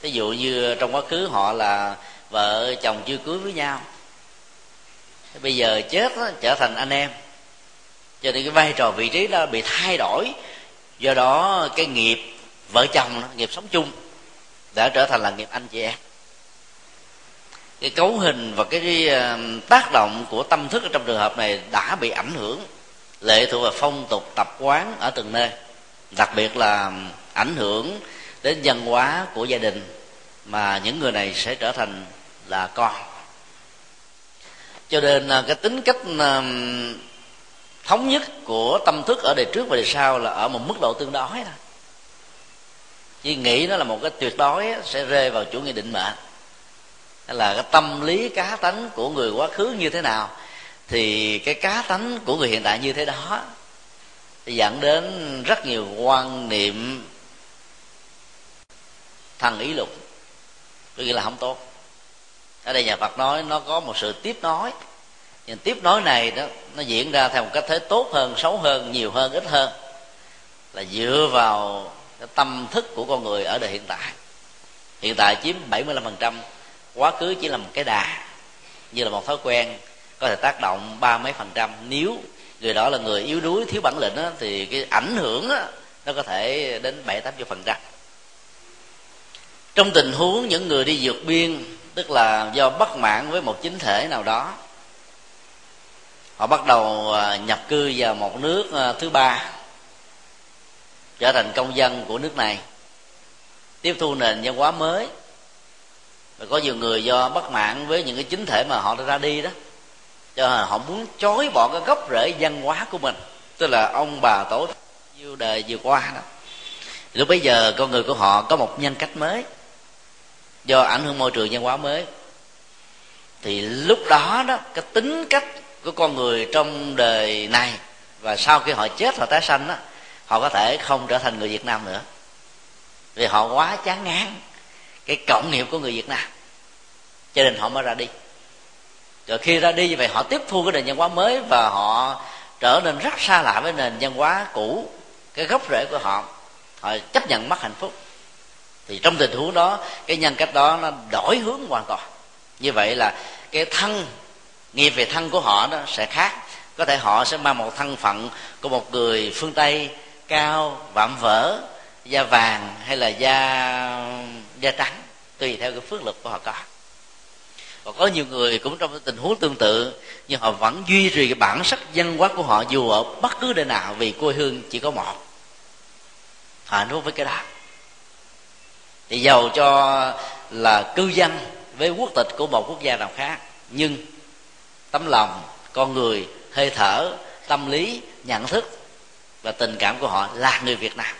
ví dụ như trong quá khứ họ là vợ chồng chưa cưới với nhau. Bây giờ chết đó, trở thành anh em. Cho nên cái vai trò vị trí đó bị thay đổi. Do đó cái nghiệp vợ chồng nghiệp sống chung đã trở thành là nghiệp anh chị em. Cái cấu hình và cái ờ, tác động của tâm thức ở trong trường hợp này đã bị ảnh hưởng lệ thuộc vào phong tục tập quán ở từng nơi, đặc biệt là ảnh hưởng đến văn hóa của gia đình mà những người này sẽ trở thành là con. Cho nên à, cái tính cách à, thống nhất của tâm thức ở đời trước và đời sau là ở một mức độ tương đối thôi. Chỉ nghĩ nó là một cái tuyệt đối sẽ rơi vào chủ nghĩa định mệnh. Là cái tâm lý cá tánh của người quá khứ như thế nào thì cái cá tánh của người hiện tại như thế đó dẫn đến rất nhiều quan niệm thần ý lục, có nghĩa là không tốt. Ở đây nhà phật nói nó có một sự tiếp nối. Nhưng tiếp nối này đó, nó diễn ra theo một cách thế tốt hơn, xấu hơn, nhiều hơn, ít hơn. Là dựa vào cái tâm thức của con người ở đời hiện tại. Hiện tại chiếm 75% quá khứ chỉ là một cái đà, như là một thói quen có thể tác động ba mấy phần trăm. Nếu người đó là người yếu đuối thiếu bản lĩnh đó, thì cái ảnh hưởng đó, nó có thể đến bảy tám phần trăm. Trong tình huống những người đi vượt biên tức là do bất mãn với một chính thể nào đó họ bắt đầu à, nhập cư vào một nước à, thứ ba trở thành công dân của nước này tiếp thu nền văn hóa mới. Và có nhiều người do bất mãn với những cái chính thể mà họ đã ra đi đó cho họ muốn chối bỏ cái gốc rễ văn hóa của mình. Tức là ông bà tổ nhiều đời vừa qua đó. Lúc bây giờ con người của họ có một nhân cách mới. Do ảnh hưởng môi trường văn hóa mới. Thì lúc đó đó, cái tính cách của con người trong đời này và sau khi họ chết họ tái sanh đó, họ có thể không trở thành người việt nam nữa. Vì họ quá chán ngán cái cộng nghiệp của người việt nam. Cho nên họ mới ra đi rồi khi ra đi như vậy, họ tiếp thu cái nền văn hóa mới và họ trở nên rất xa lạ với nền văn hóa cũ. Cái gốc rễ của họ họ chấp nhận mất hạnh phúc. Thì trong tình huống đó, cái nhân cách đó nó đổi hướng hoàn toàn. Như vậy là cái thân, nghiệp về thân của họ đó sẽ khác. Có thể họ sẽ mang một thân phận của một người phương tây cao, vạm vỡ, da vàng hay là da da trắng, tùy theo cái phước lực của họ có còn có nhiều người cũng trong tình huống tương tự, nhưng họ vẫn duy trì cái bản sắc văn hóa của họ dù ở bất cứ nơi nào, vì quê hương chỉ có một. Họ hạnh phúc với cái đó. Thì giàu cho là cư dân với quốc tịch của một quốc gia nào khác, nhưng tấm lòng con người, hơi thở, tâm lý, nhận thức và tình cảm của họ là người Việt Nam.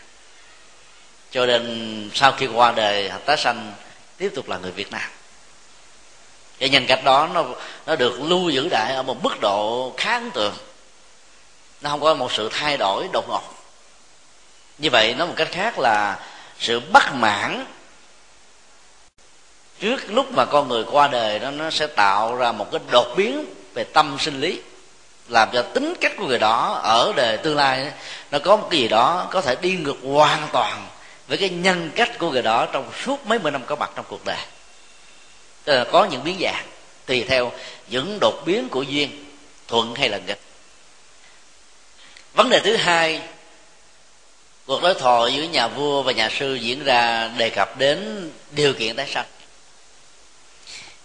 Cho nên sau khi qua đời, hợp tác sanh tiếp tục là người Việt Nam cái nhân cách đó nó nó được lưu giữ lại ở một mức độ khá ấn tượng. Nó không có một sự thay đổi đột ngột. Như vậy nói một cách khác là sự bất mãn. Trước lúc mà con người qua đời đó, nó sẽ tạo ra một cái đột biến về tâm sinh lý, làm cho tính cách của người đó ở đời tương lai, nó có một cái gì đó có thể đi ngược hoàn toàn với cái nhân cách của người đó trong suốt mấy mươi năm có mặt trong cuộc đời. Ờ, có những biến dạng. Tùy theo những đột biến của duyên thuận hay là nghịch. Vấn đề thứ hai cuộc đối thoại giữa nhà vua và nhà sư diễn ra đề cập đến điều kiện tái sanh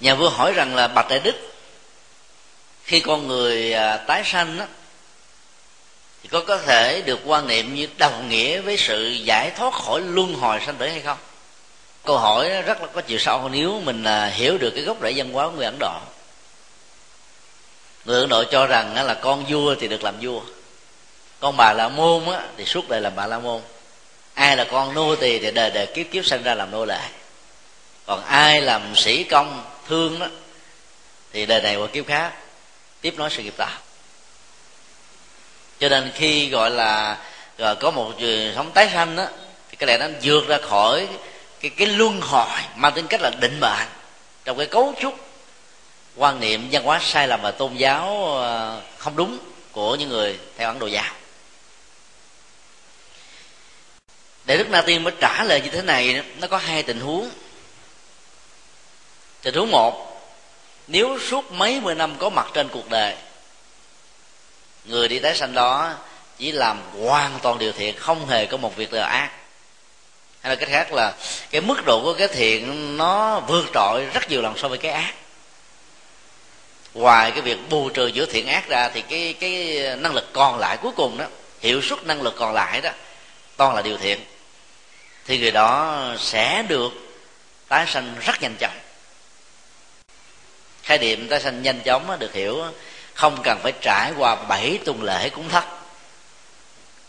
nhà vua hỏi rằng là bạch đại đức khi con người à, tái sanh á, thì có có thể được quan niệm như đồng nghĩa với sự giải thoát khỏi luân hồi sanh tử hay không? Câu hỏi rất là có chiều sâu. Nếu mình à, hiểu được cái gốc rễ văn hóa của người ấn độ người ấn độ cho rằng là con vua thì được làm vua. Con bà la môn á, thì suốt đời làm bà la môn. Ai là con nô tỳ thì đời đời kiếp kiếp sinh ra làm nô lệ. Còn ai làm sĩ công thương đó thì đời này qua kiếp khác tiếp nối sự nghiệp tạo cho nên khi gọi là rồi có một sống tái sanh đó thì cái này nó vượt ra khỏi cái cái luân hồi mang tính cách là định mệnh, trong cái cấu trúc quan niệm văn hóa sai lầm và tôn giáo ờ, không đúng của những người theo ấn độ giáo. Để đức na tiên mới trả lời như thế này, nó có hai tình huống. Tình huống một, nếu suốt mấy mươi năm có mặt trên cuộc đời, người đi tái sanh đó chỉ làm hoàn toàn điều thiện, không hề có một việc nào ác hay là cách khác là cái mức độ của cái thiện nó vượt trội rất nhiều lần so với cái ác. Ngoài cái việc bù trừ giữa thiện ác ra thì cái cái năng lực còn lại cuối cùng đó, hiệu suất năng lực còn lại đó, toàn là điều thiện. Thì người đó sẽ được tái sanh rất nhanh chóng. Khái niệm tái sanh nhanh chóng được hiểu không cần phải trải qua bảy tuần lễ cúng thất.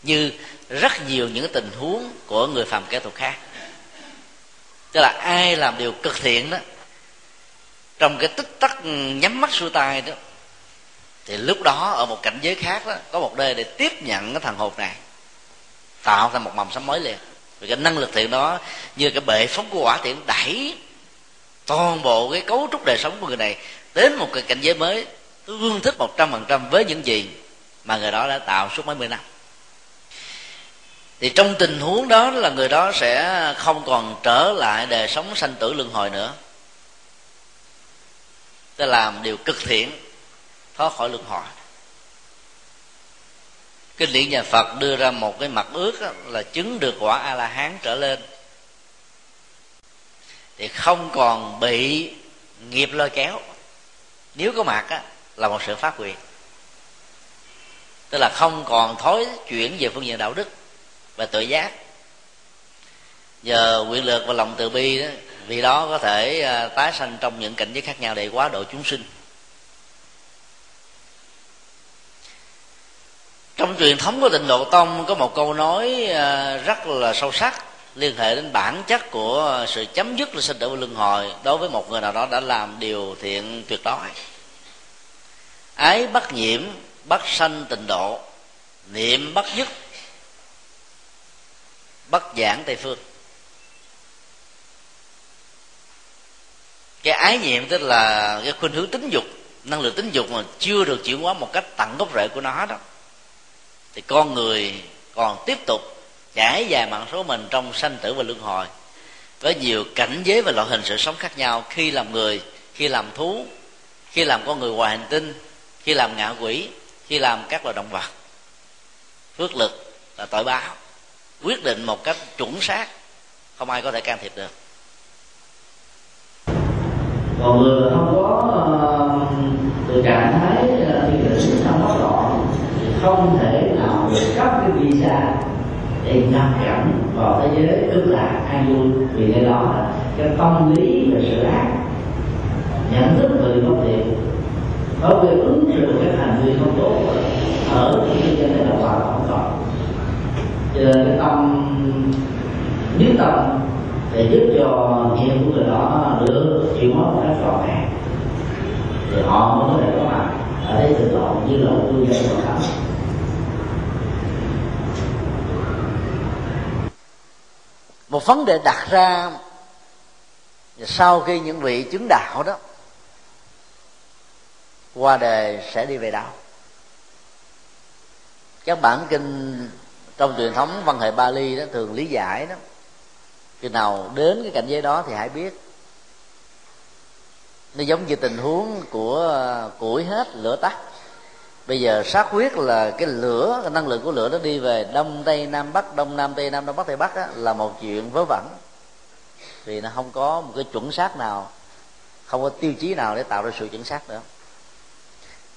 Như rất nhiều những tình huống của người phàm kẻ tục khác. Tức là ai làm điều cực thiện đó, trong cái tích tắc ừ, nhắm mắt xuôi tay đó, thì lúc đó ở một cảnh giới khác đó, có một nơi để tiếp nhận cái thằng hộp này, tạo ra một mầm sống mới liền. Vì cái năng lực thiện đó, như cái bệ phóng của quả thiện đẩy toàn bộ cái cấu trúc đời sống của người này đến một cái cảnh giới mới, tương thích một trăm phần trăm với những gì mà người đó đã tạo suốt mấy mươi năm thì trong tình huống đó là người đó sẽ không còn trở lại đời sống sanh tử luân hồi nữa. Ta làm điều cực thiện thoát khỏi luân hồi. Kinh điển nhà phật đưa ra một cái mặt ước là chứng được quả a la hán trở lên. Thì không còn bị nghiệp lôi kéo. Nếu có mặt á, là một sự phát quyền tức là không còn thối chuyển về phương diện đạo đức và tự giác. Nhờ quyền lực và lòng từ bi đó, vì đó có thể à, tái sanh trong những cảnh giới khác nhau để quá độ chúng sinh. Trong truyền thống của tịnh độ tông có một câu nói à, rất là sâu sắc liên hệ đến bản chất của sự chấm dứt là sinh tử luân hồi đối với một người nào đó đã làm điều thiện tuyệt đối. Ái bất nhiễm, bất sanh tịnh độ, niệm bất dứt bất giảng tây phương. Cái ái nhiệm tức là cái khuynh hướng tính dục, năng lượng tính dục mà chưa được chuyển hóa một cách tận gốc rễ của nó đó thì con người còn tiếp tục trải dài mạng số mình trong sanh tử và luân hồi, với nhiều cảnh giới và loại hình sự sống khác nhau. Khi làm người, khi làm thú, khi làm con người ngoài hành tinh, khi làm ngạ quỷ, khi làm các loài động vật. Phước lực là tội báo quyết định một cách chuẩn xác, không ai có thể can thiệp được. Còn người không có từ trạng thái khi là sinh không bất đoạn thì không thể nào được cấp cái visa để nhập cảnh vào thế giới cực lạc an vui. Vì cái đó là cái tâm lý về sự ác, nhận thức về không thiện có việc ứng xử các hành vi không tốt, ở cái dân này là hoàn toàn không còn cho nên cái tâm nhất tâm để giúp cho nghiệp của người đó được chịu mất một cách trọn vẹn thì họ mới có thể có mặt ở đây thực lộ như là một cư dân của thánh một vấn đề đặt ra sau khi những vị chứng đạo đó qua đời sẽ đi về đâu các bản kinh trong truyền thống văn hệ Bali đó thường lý giải đó khi nào đến cái cảnh giới đó thì hãy biết. Nó giống như tình huống của uh, củi hết lửa tắt. Bây giờ sát huyết là cái lửa cái năng lượng của lửa nó đi về đông tây nam bắc đông nam tây nam đông bắc tây bắc đó, là một chuyện vớ vẩn. Vì nó không có một cái chuẩn xác nào không có tiêu chí nào để tạo ra sự chuẩn xác nữa.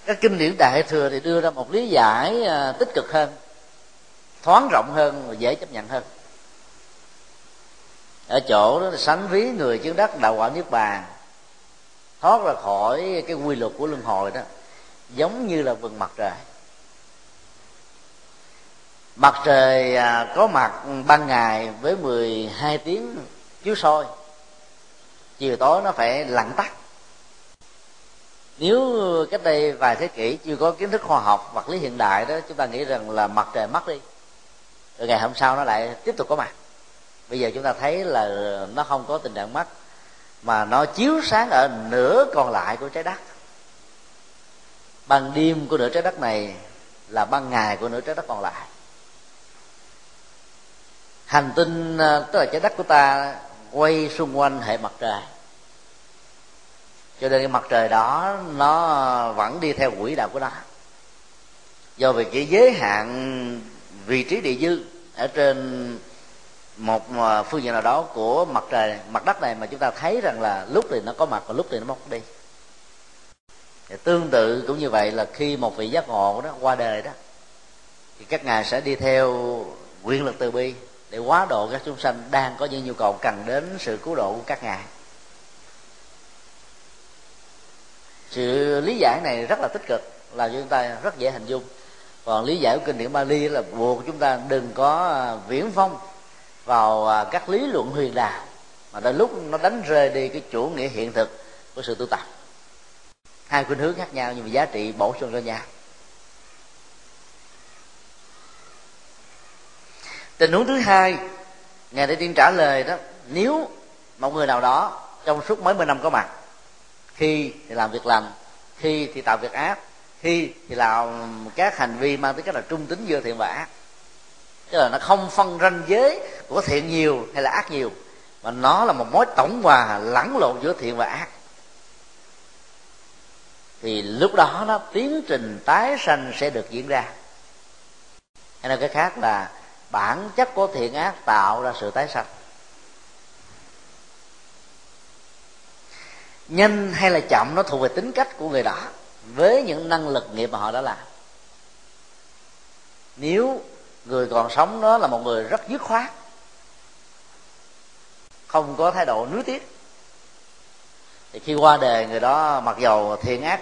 Các kinh điển đại thừa thì đưa ra một lý giải uh, tích cực hơn thoáng rộng hơn và dễ chấp nhận hơn. Ở chỗ đó là sánh ví người chứng đắc đạo quả niết bàn. Thoát ra khỏi cái quy luật của luân hồi đó, giống như là vầng mặt trời. Mặt trời à, có mặt ban ngày với 12 tiếng chiếu soi. Chiều tối nó phải lặn tắt. Nếu cách đây vài thế kỷ chưa có kiến thức khoa học vật lý hiện đại đó, chúng ta nghĩ rằng là mặt trời mất đi rồi ngày hôm sau nó lại tiếp tục có mặt. Bây giờ chúng ta thấy là nó không có tình trạng mất mà nó chiếu sáng ở nửa còn lại của trái đất. Ban đêm của nửa trái đất này là ban ngày của nửa trái đất còn lại. Hành tinh ờ, tức là trái đất của ta quay xung quanh hệ mặt trời. Cho nên cái mặt trời đó, nó vẫn đi theo quỹ đạo của nó. Do vì cái giới hạn vị trí địa dư ở trên một à, phương diện nào đó của mặt trời, mặt đất này mà chúng ta thấy rằng là lúc thì nó có mặt và lúc thì nó mất đi. Thì tương tự cũng như vậy là khi một vị giác ngộ đó qua đời đó, thì các ngài sẽ đi theo quyền lực từ bi để quá độ các chúng sanh đang có những nhu cầu cần đến sự cứu độ của các ngài. Sự lý giải này rất là tích cực là cho chúng ta rất dễ hình dung còn lý giải của kinh điển Bali là buộc chúng ta đừng có à, viễn phong vào à, các lý luận huyền đà mà đến lúc nó đánh rơi đi cái chủ nghĩa hiện thực của sự tu tập. Hai khuynh hướng khác nhau nhưng mà giá trị bổ sung cho nhau. Tình huống thứ hai, ngài để tiên trả lời đó, nếu một người nào đó trong suốt mấy mươi năm có mặt, khi thì làm việc lành, khi thì tạo việc ác khi thì làm các hành vi mang tính cách là trung tính giữa thiện và ác. Tức là nó không phân ranh giới của thiện nhiều hay là ác nhiều, mà nó là một mối tổng hòa lẫn lộn giữa thiện và ác. Thì lúc đó nó tiến trình tái sanh sẽ được diễn ra. Hay là cái khác là bản chất của thiện ác tạo ra sự tái sanh. Nhanh hay là chậm nó thuộc về tính cách của người đó với những năng lực nghiệp mà họ đã làm. Nếu người còn sống đó là một người rất dứt khoát, không có thái độ nuối tiếc, thì khi qua đời người đó mặc dầu thiện ác,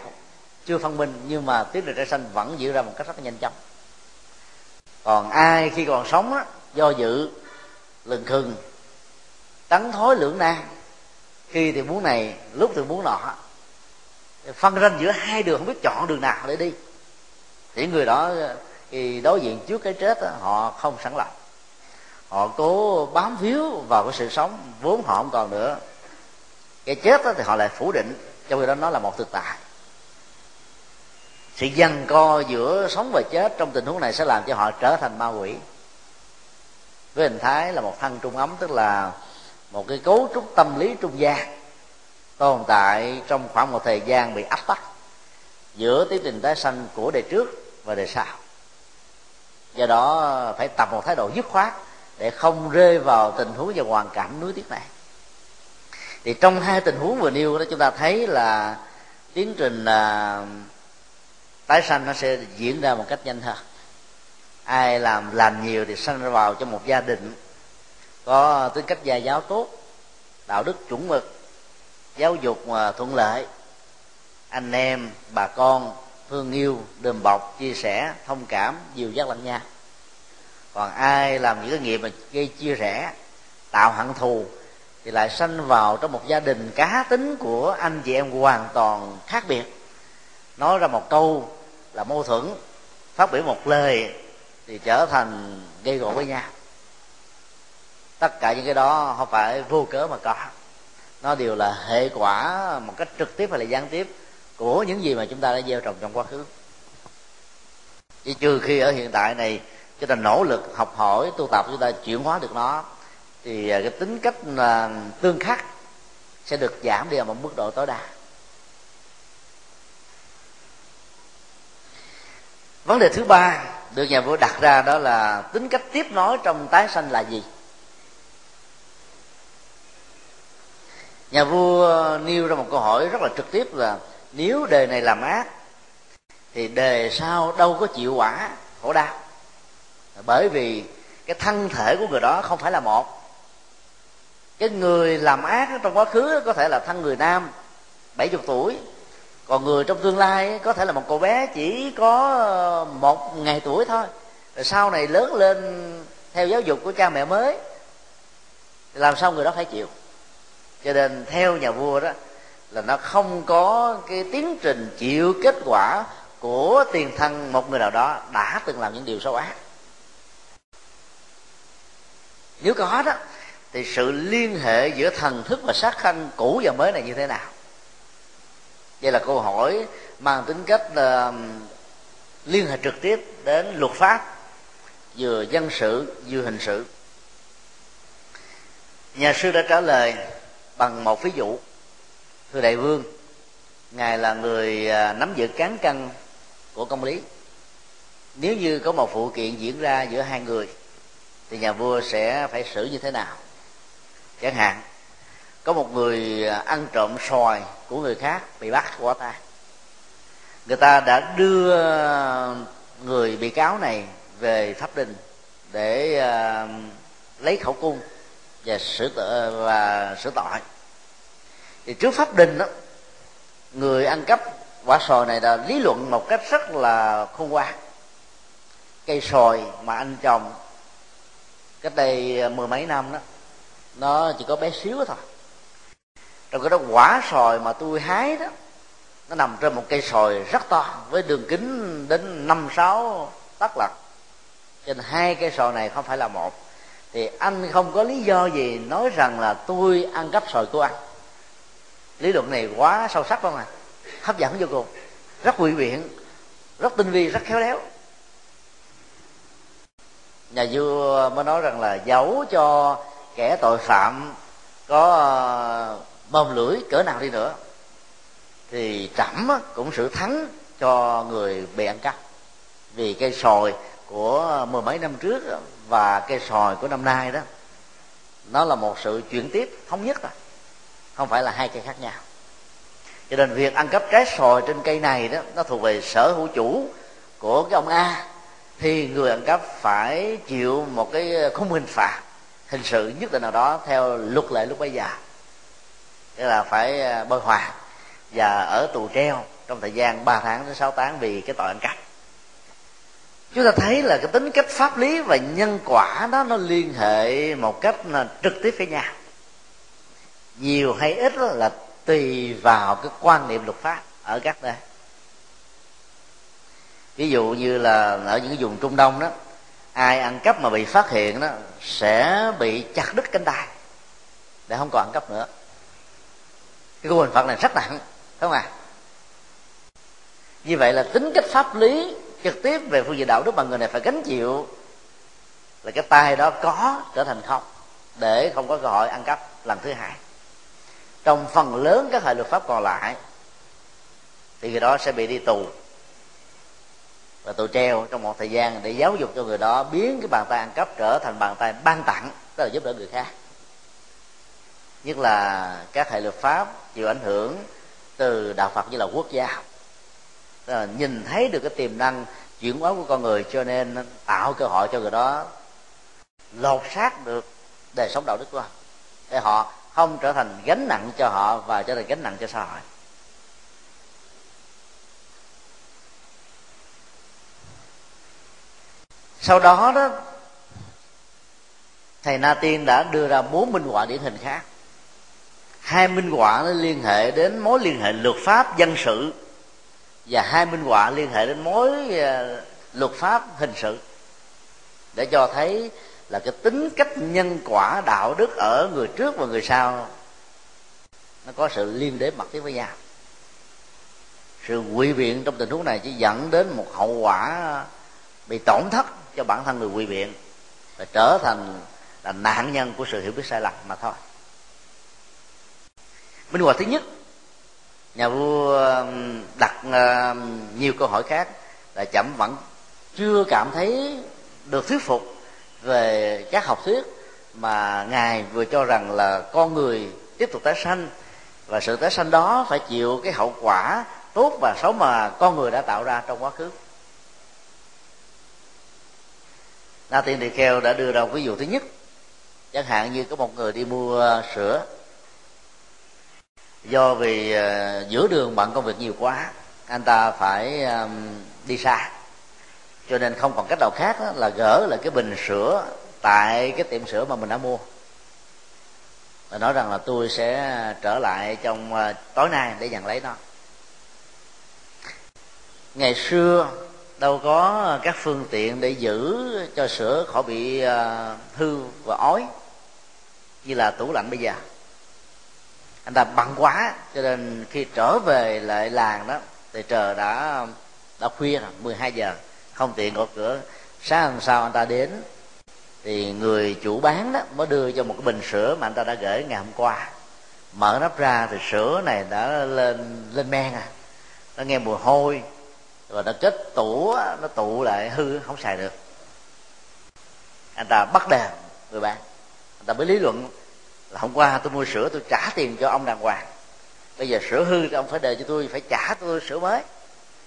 chưa phân minh, nhưng mà tiến trình trai sanh vẫn diễn ra một cách rất là nhanh chóng. Còn ai khi còn sống đó do dự, lừng khừng, tấn thối lưỡng nan, khi thì muốn này, lúc thì muốn nọ phân ranh giữa hai đường không biết chọn đường nào để đi. Thì người đó thì đối diện trước cái chết đó, họ không sẵn lòng. Họ cố bám víu vào cái sự sống vốn họ không còn nữa. Cái chết đó, thì họ lại phủ định trong khi đó nó là một thực tại. Sự dằn co giữa sống và chết trong tình huống này sẽ làm cho họ trở thành ma quỷ. Với hình thái là một thân trung ấm tức là một cái cấu trúc tâm lý trung gian tồn tại trong khoảng một thời gian bị áp tắc giữa tiến trình tái sanh của đời trước và đời sau. Do đó phải tập một thái độ dứt khoát để không rơi vào tình huống và hoàn cảnh núi tiếc này. Thì trong hai tình huống vừa nêu đó chúng ta thấy là tiến trình à, tái sanh nó sẽ diễn ra một cách nhanh hơn. Ai làm làm nhiều thì sanh vào cho một gia đình có tính cách gia giáo tốt đạo đức chuẩn mực giáo dục mà thuận lợi. Anh em, bà con thương yêu, đùm bọc, chia sẻ, thông cảm, dìu dắt lẫn nhau còn ai làm những cái nghiệp mà gây chia rẽ, tạo hận thù, thì lại sanh vào trong một gia đình cá tính của anh chị em hoàn toàn khác biệt. Nói ra một câu là mâu thuẫn, phát biểu một lời thì trở thành gây gỗ với nhau. Tất cả những cái đó không phải vô cớ mà có nó đều là hệ quả một cách trực tiếp hay là gián tiếp của những gì mà chúng ta đã gieo trồng trong quá khứ. Chỉ trừ khi ở hiện tại này, chúng ta nỗ lực học hỏi, tu tập, chúng ta chuyển hóa được nó, thì à, cái tính cách là tương khắc sẽ được giảm đi ở một mức độ tối đa. Vấn đề thứ ba được nhà vua đặt ra đó là tính cách tiếp nối trong tái sanh là gì? Nhà vua nêu ra một câu hỏi rất là trực tiếp là, nếu đề này làm ác, thì đề sau đâu có chịu quả khổ đau? Bởi vì cái thân thể của người đó không phải là một. Cái người làm ác trong quá khứ có thể là thân người nam 70 tuổi. Còn người trong tương lai có thể là một cậu bé chỉ có ờ, một ngày tuổi thôi. Rồi sau này lớn lên theo giáo dục của cha mẹ mới, làm sao người đó phải chịu? Cho nên theo nhà vua đó, là nó không có cái tiến trình chịu kết quả của tiền thân một người nào đó đã từng làm những điều xấu ác. Nếu có đó, thì sự liên hệ giữa thần thức và sát khanh cũ và mới này như thế nào? Đây là câu hỏi mang tính cách là liên hệ trực tiếp đến luật pháp, vừa dân sự, vừa hình sự. Nhà sư đã trả lời bằng một ví dụ. Thưa đại vương ngài là người à, nắm giữ cán cân của công lý. Nếu như có một vụ kiện diễn ra giữa hai người thì nhà vua sẽ phải xử như thế nào? Chẳng hạn có một người à, ăn trộm sòi của người khác bị bắt quả ta. người ta đã đưa người bị cáo này về pháp đình để uh, lấy khẩu cung và sửa tội và sửa tội. Thì trước pháp đình đó người ăn cắp quả sòi này là lý luận một cách rất là khôn ngoan. Cây sòi mà anh trồng cách đây à, mười mấy năm đó, nó chỉ có bé xíu thôi. Trong cái đó quả sòi mà tôi hái đó, nó nằm trên một cây sòi rất to, với đường kính đến năm sáu tấc lận. Trên hai cây sòi này không phải là một thì anh không có lý do gì nói rằng là tôi ăn cắp sòi của anh. Lý luận này quá sâu sắc không à. Hấp dẫn vô cùng. Rất quỷ biện rất tinh vi rất khéo léo. Nhà vua mới nói rằng là giấu cho kẻ tội phạm có ờ, bơm lưỡi cỡ nào đi nữa thì trẫm cũng sự thắng cho người bị ăn cắp. Vì cây sòi của mười mấy năm trước và cây sòi của năm nay đó, nó là một sự chuyển tiếp thống nhất rồi không phải là hai cây khác nhau. Cho nên việc ăn cắp trái sòi trên cây này đó, nó thuộc về sở hữu chủ của cái ông a, thì người ăn cắp phải chịu một cái khung hình phạt hình sự nhất định nào đó theo luật lệ lúc bấy giờ. Tức là phải à, bơi hòa và ở tù treo trong thời gian 3 tháng đến 6 tháng vì cái tội ăn cắp chúng ta thấy là cái tính cách pháp lý và nhân quả đó nó liên hệ một cách là trực tiếp với nhau. Nhiều hay ít là tùy vào cái quan niệm luật pháp ở các nơi. Ví dụ như là ở những cái vùng trung đông đó, ai ăn cắp mà bị phát hiện đó sẽ bị chặt đứt cánh tay, để không còn ăn cắp nữa. Cái hình phạt này rất nặng đúng không à như vậy là tính cách pháp lý trực tiếp về phương diện đạo đức mà người này phải gánh chịu, là cái tay đó có trở thành không, để không có cơ hội ăn cắp lần thứ hai. Trong phần lớn các hệ luật pháp còn lại, thì người đó sẽ bị đi tù và tù treo trong một thời gian để giáo dục cho người đó biến cái bàn tay ăn cắp trở thành bàn tay ban tặng tức là giúp đỡ người khác. Nhất là các hệ luật pháp chịu ảnh hưởng từ đạo phật như là quốc gia là nhìn thấy được cái tiềm năng chuyển hóa của con người cho nên tạo cơ hội cho người đó lột xác được đời sống đạo đức của họ. Để họ không trở thành gánh nặng cho họ và trở thành gánh nặng cho xã hội. Sau đó đó, thầy na tiên đã đưa ra bốn minh họa điển hình khác. Hai minh họa nó liên hệ đến mối liên hệ luật pháp, dân sự và hai minh họa liên hệ đến mối ờ, luật pháp hình sự để cho thấy là cái tính cách nhân quả, đạo đức ở người trước và người sau nó có sự liên đế mật tiếp với nhau. Sự quy biện trong tình huống này chỉ dẫn đến một hậu quả bị tổn thất cho bản thân người quy biện và trở thành là nạn nhân của sự hiểu biết sai lầm mà thôi. Minh họa thứ nhất nhà vua đặt nhiều câu hỏi khác là chậm vẫn chưa cảm thấy được thuyết phục về các học thuyết mà ngài vừa cho rằng là con người tiếp tục tái sanh và sự tái sanh đó phải chịu cái hậu quả tốt và xấu mà con người đã tạo ra trong quá khứ. Na Tiên Tỳ Kheo đã đưa ra ví dụ thứ nhất, chẳng hạn như có một người đi mua sữa do vì ờ, giữa đường bận công việc nhiều quá anh ta phải đi xa. Cho nên không còn cách nào khác đó, là gỡ lại cái bình sữa tại cái tiệm sữa mà mình đã mua. Và nói rằng là tôi sẽ trở lại trong ờ, tối nay để nhận lấy nó. Ngày xưa đâu có các phương tiện để giữ cho sữa khỏi bị ờ, hư và ói như là tủ lạnh bây giờ anh ta bận quá, cho nên khi trở về lại làng đó, thì trời đã đã khuya rồi 12 giờ. Không tiện gõ cửa. Sáng hôm sau anh ta đến, thì người chủ bán đó mới đưa cho một cái bình sữa mà anh ta đã gửi ngày hôm qua. Mở nắp ra thì sữa này đã lên lên men à. Nó nghe mùi hôi, rồi nó kết tủ nó tụ lại hư, không xài được. Anh ta bắt đèn, người bạn anh ta mới lý luận là hôm qua tôi mua sữa tôi trả tiền cho ông đàng hoàng. Bây giờ sữa hư thì ông phải đề cho tôi phải trả tôi sữa mới.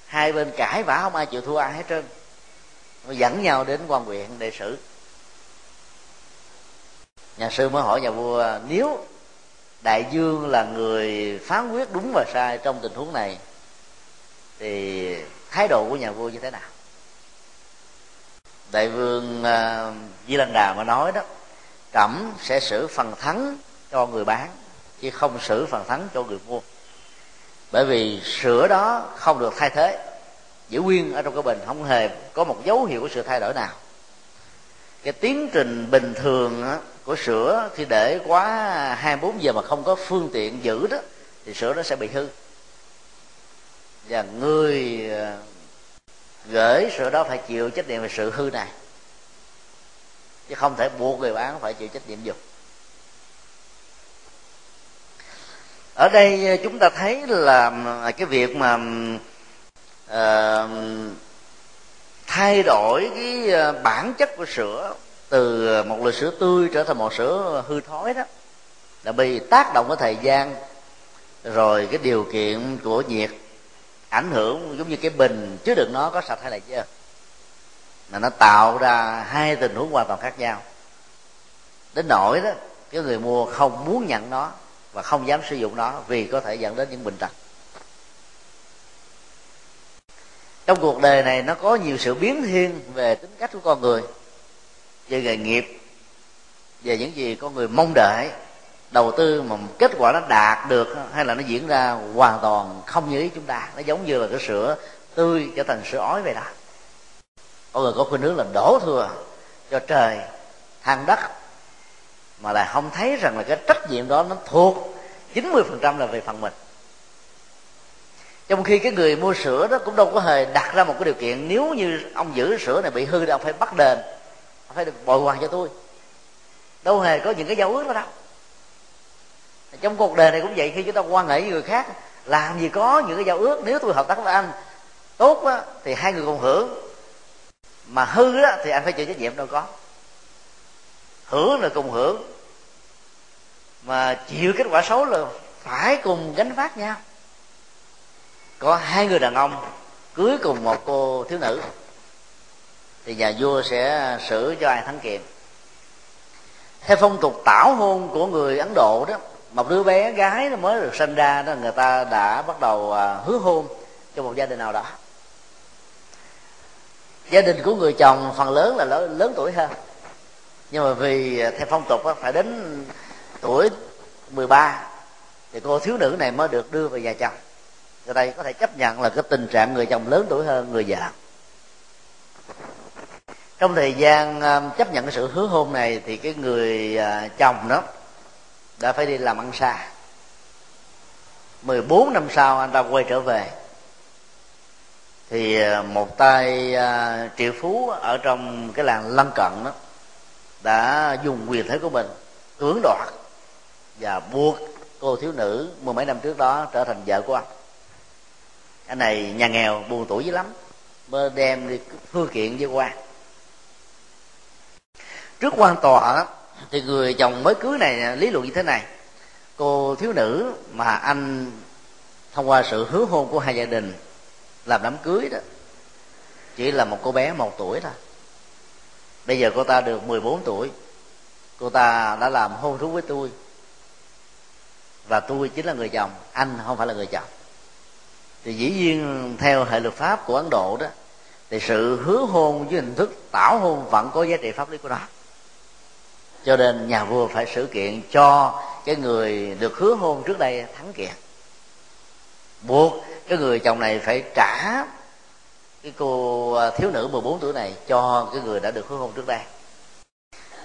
Hai bên cãi vã không ai chịu thua ai hết trơn. Nó dẫn nhau đến quan huyện đề xử. Nhà sư mới hỏi nhà vua nếu đại dương là người phán quyết đúng và sai trong tình huống này thì thái độ của nhà vua như thế nào? Đại vương uh, di lăng đà mà nói đó trẫm sẽ xử phần thắng cho người bán, chứ không xử phần thắng cho người mua. Bởi vì sữa đó không được thay thế. Giữ nguyên ở trong cái bình không hề có một dấu hiệu của sự thay đổi nào. Cái tiến trình bình thường của sữa khi để quá 24 giờ mà không có phương tiện giữ đó, thì sữa nó sẽ bị hư. Và người ờ, gửi sữa đó phải chịu trách nhiệm về sự hư này chứ không thể buộc người bán phải chịu trách nhiệm dùng ở đây ờ, chúng ta thấy là ờ, cái việc mà uh, thay đổi cái bản chất của sữa từ một loại sữa tươi trở thành một sữa hư thối đó là bị tác động của thời gian rồi cái điều kiện của nhiệt ảnh hưởng giống như cái bình chứa đựng nó có sạch hay là chưa là nó tạo ra hai tình huống hoàn toàn khác nhau. Đến nỗi đó, cái người mua không muốn nhận nó và không dám sử dụng nó vì có thể dẫn đến những bệnh tật. Trong cuộc đời này, nó có nhiều sự biến thiên về tính cách của con người, về nghề nghiệp, về những gì con người mong đợi, đầu tư mà kết quả nó đạt được hay là nó diễn ra hoàn toàn không như ý chúng ta. Nó giống như là cái sữa tươi trở thành sữa ói vậy đó có người có khuynh hướng là đổ thừa cho trời than đất. Mà lại không thấy rằng là cái trách nhiệm đó nó thuộc 90% là về phần mình. Trong khi cái người mua sữa đó cũng đâu có hề đặt ra một cái điều kiện nếu như ông giữ sữa này bị hư thì ông phải bắt đền ông phải được bồi hoàn cho tôi. Đâu hề có những cái giao ước đó đâu. Trong cuộc đời này cũng vậy khi chúng ta quan hệ với người khác làm gì có những cái giao ước. Nếu tôi hợp tác với anh tốt á, thì hai người cùng hưởng mà hư á, thì anh phải chịu trách nhiệm đâu có. Hưởng là cùng hưởng. Mà chịu kết quả xấu là phải cùng gánh vác nhau. Có hai người đàn ông cưới cùng một cô thiếu nữ. Thì nhà vua sẽ xử cho ai thắng kiện. Theo phong tục tảo hôn của người ấn độ đó một đứa bé gái nó mới được sinh ra đó người ta đã bắt đầu à, hứa hôn cho một gia đình nào đó gia đình của người chồng phần lớn là lớn, lớn tuổi hơn. Nhưng mà vì à, theo phong tục đó, phải đến tuổi 13 thì cô thiếu nữ này mới được đưa về nhà chồng. Ở đây có thể chấp nhận là cái tình trạng người chồng lớn tuổi hơn người vợ. Trong thời gian à, chấp nhận cái sự hứa hôn này thì cái người à, chồng đó đã phải đi làm ăn xa. 14 năm sau anh ta quay trở về thì à, một tay à, triệu phú ở trong cái làng lân cận đó, đã dùng quyền thế của mình cưỡng đoạt và buộc cô thiếu nữ mười mấy năm trước đó trở thành vợ của anh. Anh này nhà nghèo buồn tuổi dữ lắm, mới đem đi thư kiện với quan. Trước quan tòa thì người chồng mới cưới này, lý luận như thế này. Cô thiếu nữ mà anh thông qua sự hứa hôn của hai gia đình làm đám cưới đó. Chỉ là một cô bé một tuổi thôi. Bây giờ cô ta được 14 tuổi. Cô ta đã làm hôn thú với tôi. Và tôi chính là người chồng, anh không phải là người chồng. Thì dĩ nhiên theo hệ luật pháp của ấn độ đó, thì sự hứa hôn với hình thức tảo hôn vẫn có giá trị pháp lý của nó. Cho nên nhà vua phải xử kiện cho cái người được hứa hôn trước đây thắng kiện buộc cái người chồng này phải trả cái cô à, thiếu nữ 14 tuổi này cho cái người đã được hứa hôn trước đây.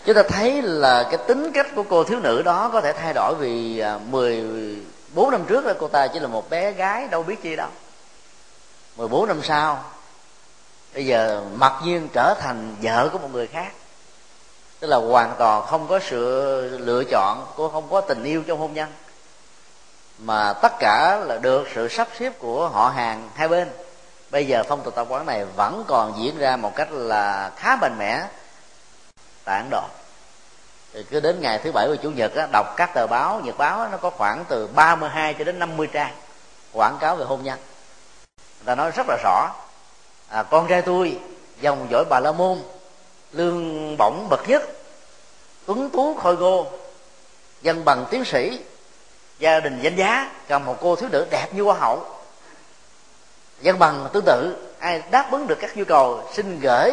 Chúng ta thấy là cái tính cách của cô thiếu nữ đó có thể thay đổi vì à, 14 năm trước là cô ta chỉ là một bé gái đâu biết chi đâu. 14 năm sau, bây giờ mặc nhiên trở thành vợ của một người khác. Tức là hoàn toàn không có sự lựa chọn, cô không có tình yêu trong hôn nhân mà tất cả là được sự sắp xếp của họ hàng hai bên. Bây giờ phong tục tập quán này vẫn còn diễn ra một cách là khá mạnh mẽ tại ấn độ thì cứ đến ngày thứ bảy và chủ nhật á, đọc các tờ báo nhật báo á, nó có khoảng từ 32 cho đến 50 trang quảng cáo về hôn nhân. Người ta nói rất là rõ à, con trai tôi dòng dõi bà la môn lương bổng bậc nhất tuấn tú khôi ngô dân bằng tiến sĩ gia đình danh giá cầm một cô thiếu nữ đẹp như hoa hậu. Dân bằng tương tự ai đáp ứng được các nhu cầu xin gửi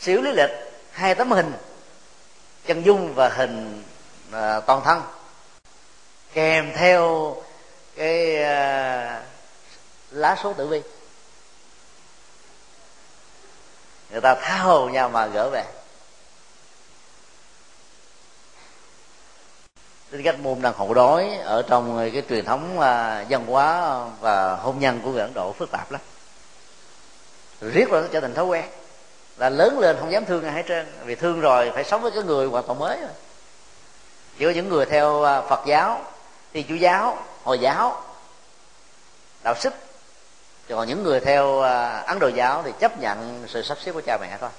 xíu lý lịch hai tấm hình chân dung và hình à, toàn thân. Kèm theo cái à, lá số tử vi. Người ta tha hồ nhau mà gỡ về. Tính cách môn đang hậu đói ở trong cái truyền thống à, văn hóa và hôn nhân của người ấn độ phức tạp lắm. Riết rồi nó trở thành thói quen. Là lớn lên không dám thương ai hết trơn. Vì thương rồi phải sống với cái người hoàn toàn mới rồi chỉ có những người theo à, phật giáo thì chú giáo, hồi giáo, đạo xích còn những người theo à, ấn độ giáo thì chấp nhận sự sắp xếp của cha mẹ thôi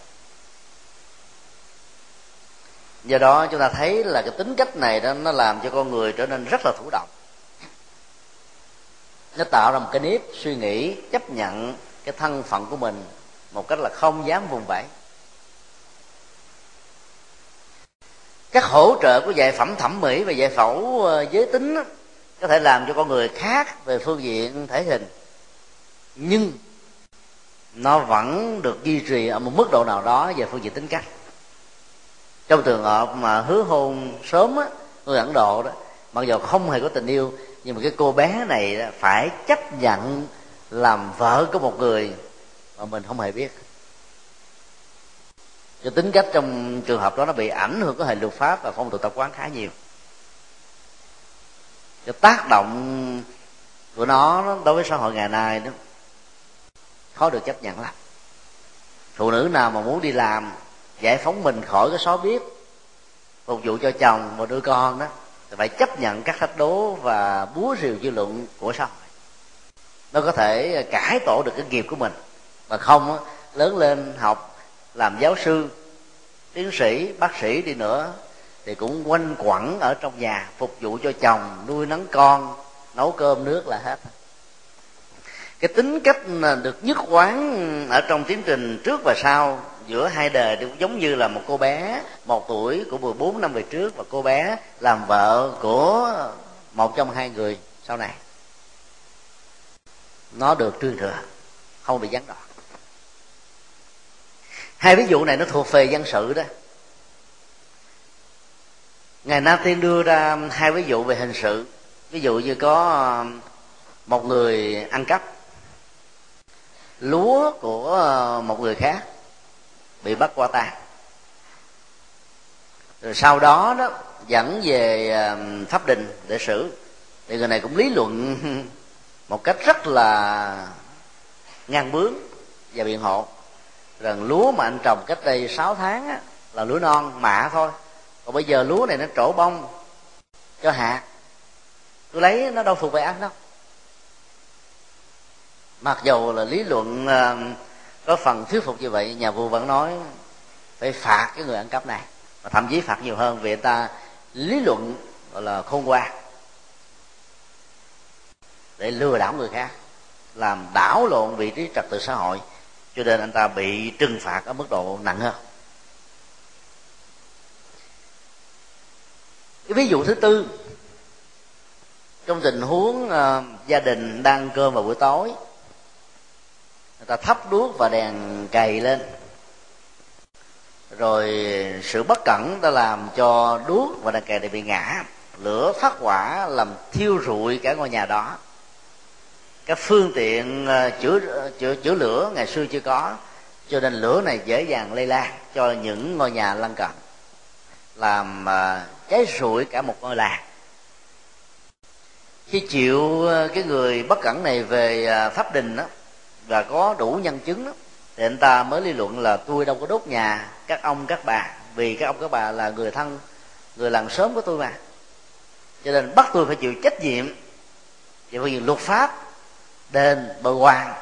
do đó chúng ta thấy là cái tính cách này đó nó làm cho con người trở nên rất là thủ động. Nó tạo ra một cái nếp suy nghĩ chấp nhận cái thân phận của mình một cách là không dám vùng vẫy. Các hỗ trợ của giải phẩm thẩm mỹ và giải phẫu ờ, giới tính đó, có thể làm cho con người khác về phương diện thể hình. Nhưng nó vẫn được duy trì ở một mức độ nào đó về phương diện tính cách trong trường hợp mà hứa hôn sớm á, người ấn độ đó, mặc dù không hề có tình yêu, nhưng mà cái cô bé này phải chấp nhận làm vợ của một người mà mình không hề biết. Cho tính cách trong trường hợp đó nó bị ảnh hưởng của hệ luật pháp và phong tục tập quán khá nhiều. Cho tác động của nó đối với xã hội ngày nay đó, khó được chấp nhận lắm. Phụ nữ nào mà muốn đi làm giải phóng mình khỏi cái xó biết phục vụ cho chồng và đứa con đó, thì phải chấp nhận các thách đố và búa rìu dư luận của xã hội. Nó có thể cải tổ được cái nghiệp của mình, mà không lớn lên học làm giáo sư, tiến sĩ, bác sĩ đi nữa, thì cũng quanh quẩn ở trong nhà, phục vụ cho chồng, nuôi nấng con, nấu cơm nước là hết. Cái tính cách được nhất quán ở trong tiến trình trước và sau giữa hai đời cũng giống như là một cô bé một tuổi của 14 năm về trước và cô bé làm vợ của một trong hai người sau này. Nó được truyền thừa, không bị gián đoạn. Hai ví dụ này nó thuộc về dân sự đó. Ngài na tiên đưa ra hai ví dụ về hình sự. Ví dụ như có um, một người ăn cắp, lúa của uh, một người khác bị bắt qua tay rồi sau đó đó dẫn về ờ, pháp đình để xử. Thì người này cũng lý luận một cách rất là ngang bướng và biện hộ. Rằng lúa mà anh trồng cách đây 6 tháng á, là lúa non mạ thôi. Còn bây giờ lúa này nó trổ bông cho hạt. Tôi lấy nó đâu thuộc về anh đâu. Mặc dù là lý luận ờ, có phần thuyết phục như vậy nhà vua vẫn nói phải phạt cái người ăn cắp này. Và thậm chí phạt nhiều hơn vì người ta lý luận gọi là khôn ngoan để lừa đảo người khác làm đảo lộn vị trí trật tự xã hội. Cho nên anh ta bị trừng phạt ở mức độ nặng hơn. Cái ví dụ thứ tư trong tình huống uh, gia đình đang cơm vào buổi tối ta thắp đuốc và đèn cày lên. Rồi sự bất cẩn đã làm cho đuốc và đèn cày này bị ngã. Lửa phát hỏa làm thiêu rụi cả ngôi nhà đó. Các phương tiện ờ, chữa chữa chữa lửa ngày xưa chưa có, cho nên lửa này dễ dàng lây lan cho những ngôi nhà lân cận, làm ờ, cháy rụi cả một ngôi làng. Khi chịu ờ, cái người bất cẩn này về pháp đình đó và có đủ nhân chứng đó, thì anh ta mới lý luận là tôi đâu có đốt nhà các ông các bà. Vì các ông các bà là người thân người làng sớm của tôi mà. Cho nên bắt tôi phải chịu trách nhiệm chịu phải luật pháp đền bồi hoàn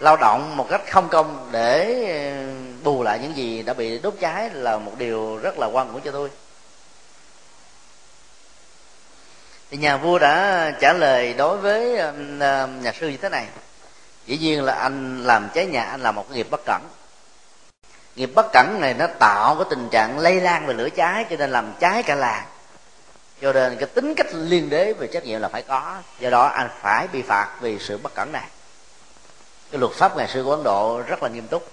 lao động một cách không công để ờ, bù lại những gì đã bị đốt cháy là một điều rất là quan của cho tôi. Thì nhà vua đã trả lời đối với ờ, nhà sư như thế này dĩ nhiên là anh làm cháy nhà, anh làm một cái nghiệp bất cẩn. Nghiệp bất cẩn này nó tạo cái tình trạng lây lan về lửa cháy, cho nên làm cháy cả làng. Cho nên cái tính cách liên đế về trách nhiệm là phải có. Do đó anh phải bị phạt vì sự bất cẩn này. Cái luật pháp ngày xưa của ấn độ rất là nghiêm túc.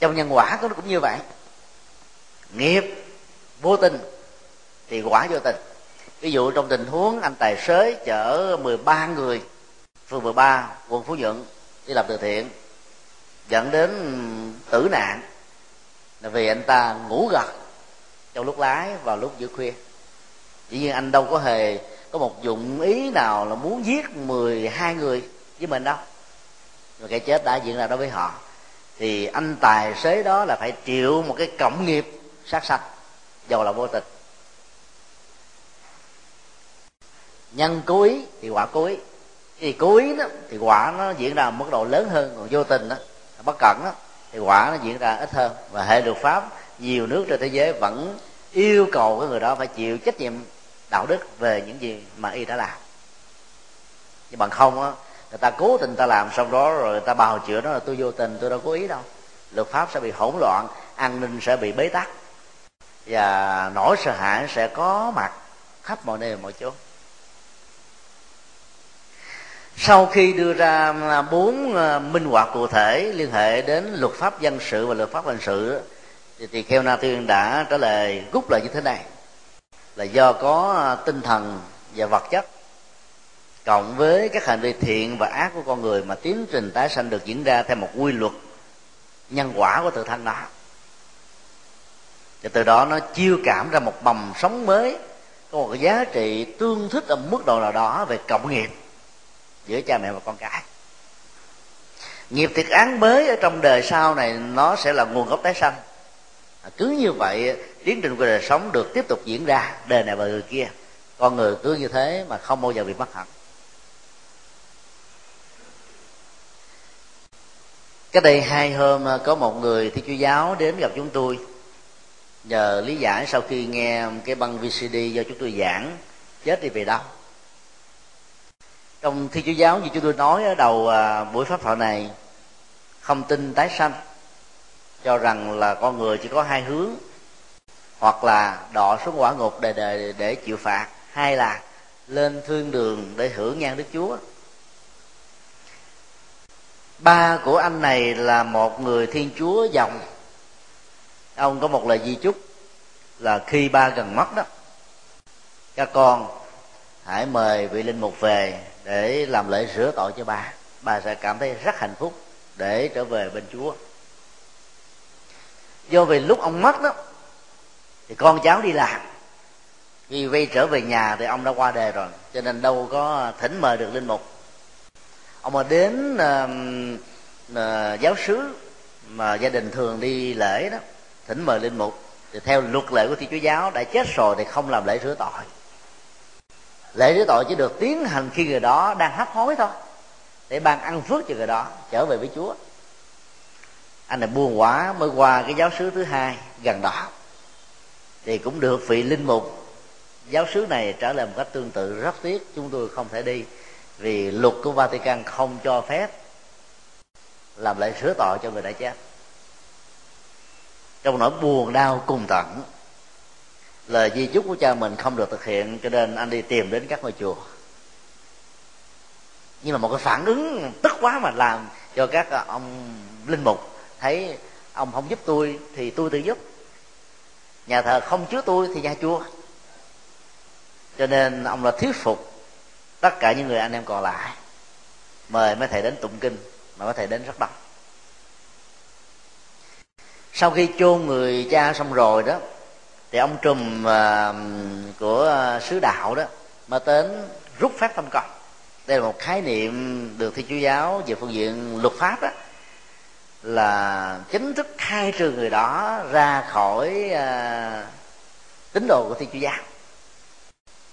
Trong nhân quả nó cũng như vậy. Nghiệp, vô tình, thì quả vô tình. Ví dụ trong tình huống anh tài xế chở 13 người phường 13 quận phú nhuận đi làm từ thiện, dẫn đến tử nạn. Là vì anh ta ngủ gật trong lúc lái vào lúc giữa khuya. Dĩ nhiên anh đâu có hề có một dụng ý nào là muốn giết 12 người với mình đâu. Mà cái chết đã diễn ra đối với họ, thì anh tài xế đó là phải chịu một cái cộng nghiệp sát sạch dầu là vô tình. Nhân cố ý thì quả cố ý thì cố ý đó, thì quả nó diễn ra mức độ lớn hơn, còn vô tình đó bất cẩn đó, thì quả nó diễn ra ít hơn. Và hệ luật pháp, nhiều nước trên thế giới vẫn yêu cầu cái người đó phải chịu trách nhiệm đạo đức về những gì mà y đã làm. Nhưng bằng không á, người ta cố tình ta làm xong đó rồi người ta bào chữa đó là tôi vô tình, tôi đâu cố ý đâu. Luật pháp sẽ bị hỗn loạn, an ninh sẽ bị bế tắc. Và nỗi sợ hãi sẽ có mặt khắp mọi nơi, mọi chỗ sau khi đưa ra à, bốn à, minh họa cụ thể liên hệ đến luật pháp dân sự và luật pháp hình sự, thì thì kheo na tiên đã trả lời rút lại như thế này. Là do có à, tinh thần và vật chất, cộng với các hành vi thiện và ác của con người mà tiến trình tái sanh được diễn ra theo một quy luật nhân quả của tự thân đó. Và từ đó nó chiêu cảm ra một mầm sống mới, có một giá trị tương thích ở mức độ nào đó về cộng nghiệp giữa cha mẹ và con cái. Nghiệp thiệt án mới ở trong đời sau này, nó sẽ là nguồn gốc tái sanh. À, cứ như vậy, tiến trình của đời sống được tiếp tục diễn ra, đời này và người kia. Con người cứ như thế mà không bao giờ bị mất hẳn. Cách đây hai hôm à, có một người thi chúa giáo đến gặp chúng tôi. Nhờ lý giải sau khi nghe cái băng vcd do chúng tôi giảng, chết đi về đâu trong thi chúa giáo như chúng tôi nói ở đầu à, buổi pháp thoại này, không tin tái sanh, cho rằng là con người chỉ có hai hướng, hoặc là đọ xuống quả ngục đời đời để chịu phạt, hay là lên thương đường để hưởng nhan đức chúa. Ba của anh này là một người thiên chúa dòng. Ông có một lời di chúc là khi ba gần mất đó, các con hãy mời vị linh mục về để làm lễ rửa tội cho bà, bà sẽ cảm thấy rất hạnh phúc để trở về bên chúa. Do vì lúc ông mất đó thì con cháu đi làm. Khi vay trở về nhà thì ông đã qua đời rồi cho nên đâu có thỉnh mời được linh mục. Ông mà đến uh, uh, giáo sứ mà gia đình thường đi lễ đó thỉnh mời linh mục thì theo luật lệ của thiên chúa giáo đã chết rồi thì không làm lễ rửa tội lễ rửa tội chỉ được tiến hành khi người đó đang hấp hối thôi, để ban ăn phước cho người đó, trở về với chúa. Anh này buồn quá mới qua cái giáo sứ thứ hai gần đó. Thì cũng được vị linh mục giáo sứ này trả lời một cách tương tự, rất tiếc chúng tôi không thể đi, vì luật của Vatican không cho phép làm lễ sửa tội cho người đã chết. Trong nỗi buồn đau cùng tận lời di chúc của cha mình không được thực hiện, cho nên anh đi tìm đến các ngôi chùa. Nhưng mà một cái phản ứng tức quá mà làm cho các ờ, ông linh mục thấy ông không giúp tôi thì tôi tự giúp. Nhà thờ không chứa tôi thì nhà chùa. Cho nên ông là thuyết phục tất cả những người anh em còn lại. Mời mấy thầy đến tụng kinh, mà mấy thầy đến rất đông. Sau khi chôn người cha xong rồi đó thì ông trùm uh, của uh, sứ đạo đó mà đến rút phép tâm công đây là một khái niệm được thi chúa giáo về phương diện luật pháp đó là chính thức khai trừ người đó ra khỏi uh, tín đồ của thiên chúa giáo.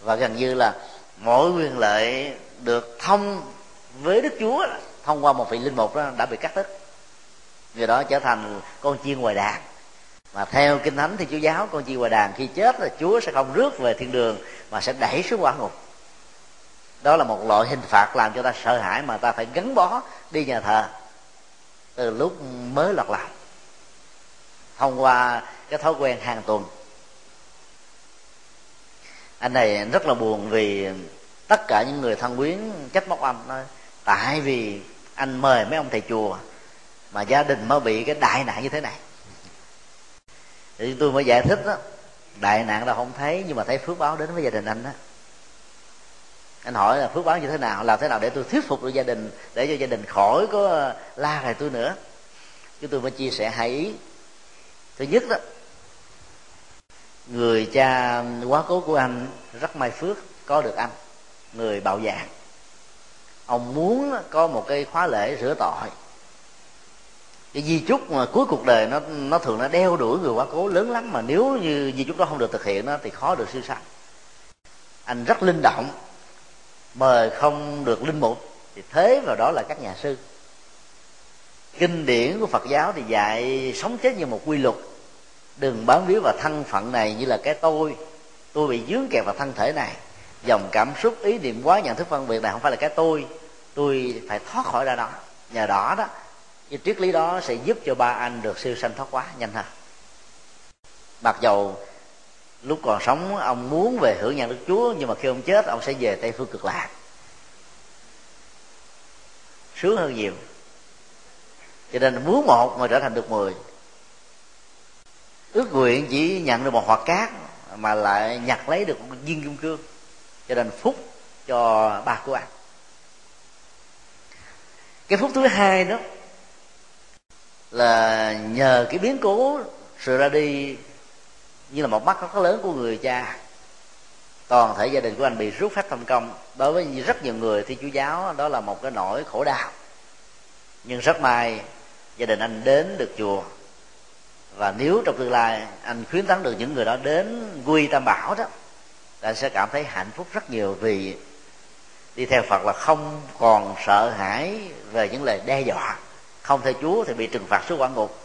Và gần như là mỗi quyền lợi được thông với đức chúa thông qua một vị linh mục đó đã bị cắt đứt. Người đó trở thành con chiên ngoài đàn mà theo kinh thánh thì chúa giáo con chiên hòa đàn khi chết là chúa sẽ không rước về thiên đường, mà sẽ đẩy xuống quả ngục. Đó là một loại hình phạt làm cho ta sợ hãi mà ta phải gắn bó đi nhà thờ từ lúc mới lọt lòng thông qua cái thói quen hàng tuần, anh này rất là buồn vì tất cả những người thân quyến trách móc anh nói, tại vì anh mời mấy ông thầy chùa mà gia đình mới bị cái đại nạn như thế này thì tôi mới giải thích đó. Đại nạn là không thấy, nhưng mà thấy phước báo đến với gia đình anh đó anh hỏi là phước báo như thế nào, làm thế nào để tôi thuyết phục được gia đình, để cho gia đình khỏi có ờ, la rầy tôi nữa. Chúng tôi mới chia sẻ hai ý. Thứ nhất đó, người cha quá cố của anh rất may phước, có được anh, người bạo dạng ông muốn có một cái khóa lễ rửa tội cái di chúc mà cuối cuộc đời nó nó thường nó đeo đuổi người quá cố, lớn lắm mà nếu như di chúc đó không được thực hiện nó thì khó được siêu sanh anh rất linh động mời không được linh mục, thì thế vào đó là các nhà sư. Kinh điển của phật giáo thì dạy sống chết như một quy luật. Đừng bám víu vào thân phận này như là cái tôi. Tôi bị dướng kẹt vào thân thể này. Dòng cảm xúc, ý niệm, quá nhận thức phân biệt này không phải là cái tôi. Tôi phải thoát khỏi ra đó. Nhờ đó đó cái triết lý đó sẽ giúp cho ba anh được siêu sanh thoát quá nhanh hơn. Mặc dầu lúc còn sống ông muốn về hưởng nhận đức chúa, nhưng mà khi ông chết, ông sẽ về tây phương cực lạc. Sướng hơn nhiều. Cho nên muốn một mà trở thành được mười. Ước nguyện chỉ nhận được một hoạt cát mà lại nhặt lấy được một viên kim cương. Cho nên phúc cho ba của anh. Cái phúc thứ hai đó là nhờ cái biến cố sự ra đi như là một mắt rất lớn của người cha. Toàn thể gia đình của anh bị rút phát thành công. Đối với rất nhiều người thi chúa giáo đó là một cái nỗi khổ đau. Nhưng rất may, gia đình anh đến được chùa. Và nếu trong tương lai anh khuyến tấn được những người đó đến quy tam bảo đó anh sẽ cảm thấy hạnh phúc rất nhiều vì đi theo phật là không còn sợ hãi về những lời đe dọa không theo chúa thì bị trừng phạt xuống quả ngục.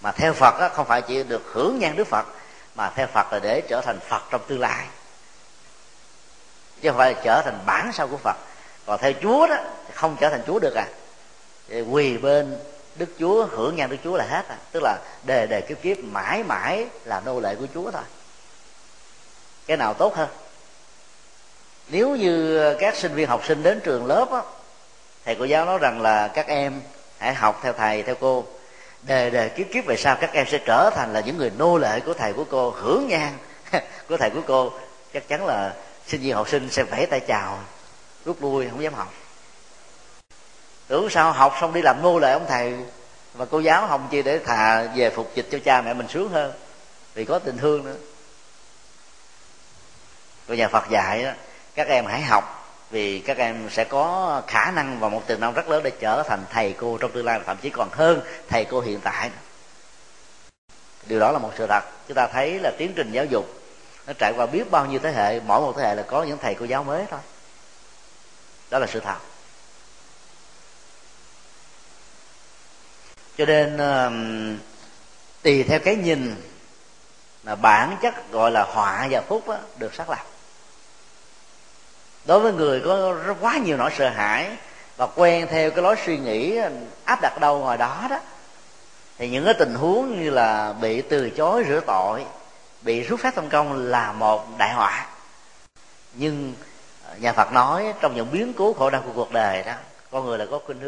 Mà theo phật á, không phải chỉ được hưởng nhan đức phật mà theo phật là để trở thành phật trong tương lai. Chứ không phải là trở thành bản sao của phật. Còn theo chúa đó thì không trở thành chúa được à. Thì quỳ bên đức chúa hưởng nhan đức chúa là hết à. Tức là đề đề kiếp kiếp mãi mãi là nô lệ của chúa thôi. Cái nào tốt hơn? Nếu như các sinh viên học sinh đến trường lớp á thầy cô giáo nói rằng là các em hãy học theo thầy, theo cô. Đề đề kiếp kiếp về sau, các em sẽ trở thành là những người nô lệ của thầy của cô, hưởng nhang của thầy của cô. Chắc chắn là sinh viên học sinh sẽ vẫy tay chào, rút lui, không dám học. Tưởng sao học xong đi làm nô lệ ông thầy và cô giáo không chi để thà về phục dịch cho cha mẹ mình sướng hơn, vì có tình thương nữa. Cô nhà phật dạy đó, các em hãy học vì các em sẽ có khả năng và một tiềm năng rất lớn để trở thành thầy cô trong tương lai thậm chí còn hơn thầy cô hiện tại. Điều đó là một sự thật. Chúng ta thấy là tiến trình giáo dục nó trải qua biết bao nhiêu thế hệ mỗi một thế hệ là có những thầy cô giáo mới thôi. Đó là sự thật. Cho nên tùy theo cái nhìn mà bản chất gọi là họa và phúc đó, được xác lập đối với người có quá nhiều nỗi sợ hãi và quen theo cái lối suy nghĩ áp đặt đâu ngoài đó đó, thì những cái tình huống như là bị từ chối, rửa tội, bị rút phát tâm công là một đại họa. Nhưng à, nhà phật nói trong những biến cố khổ đau của cuộc đời đó, con người là có khuynh hướng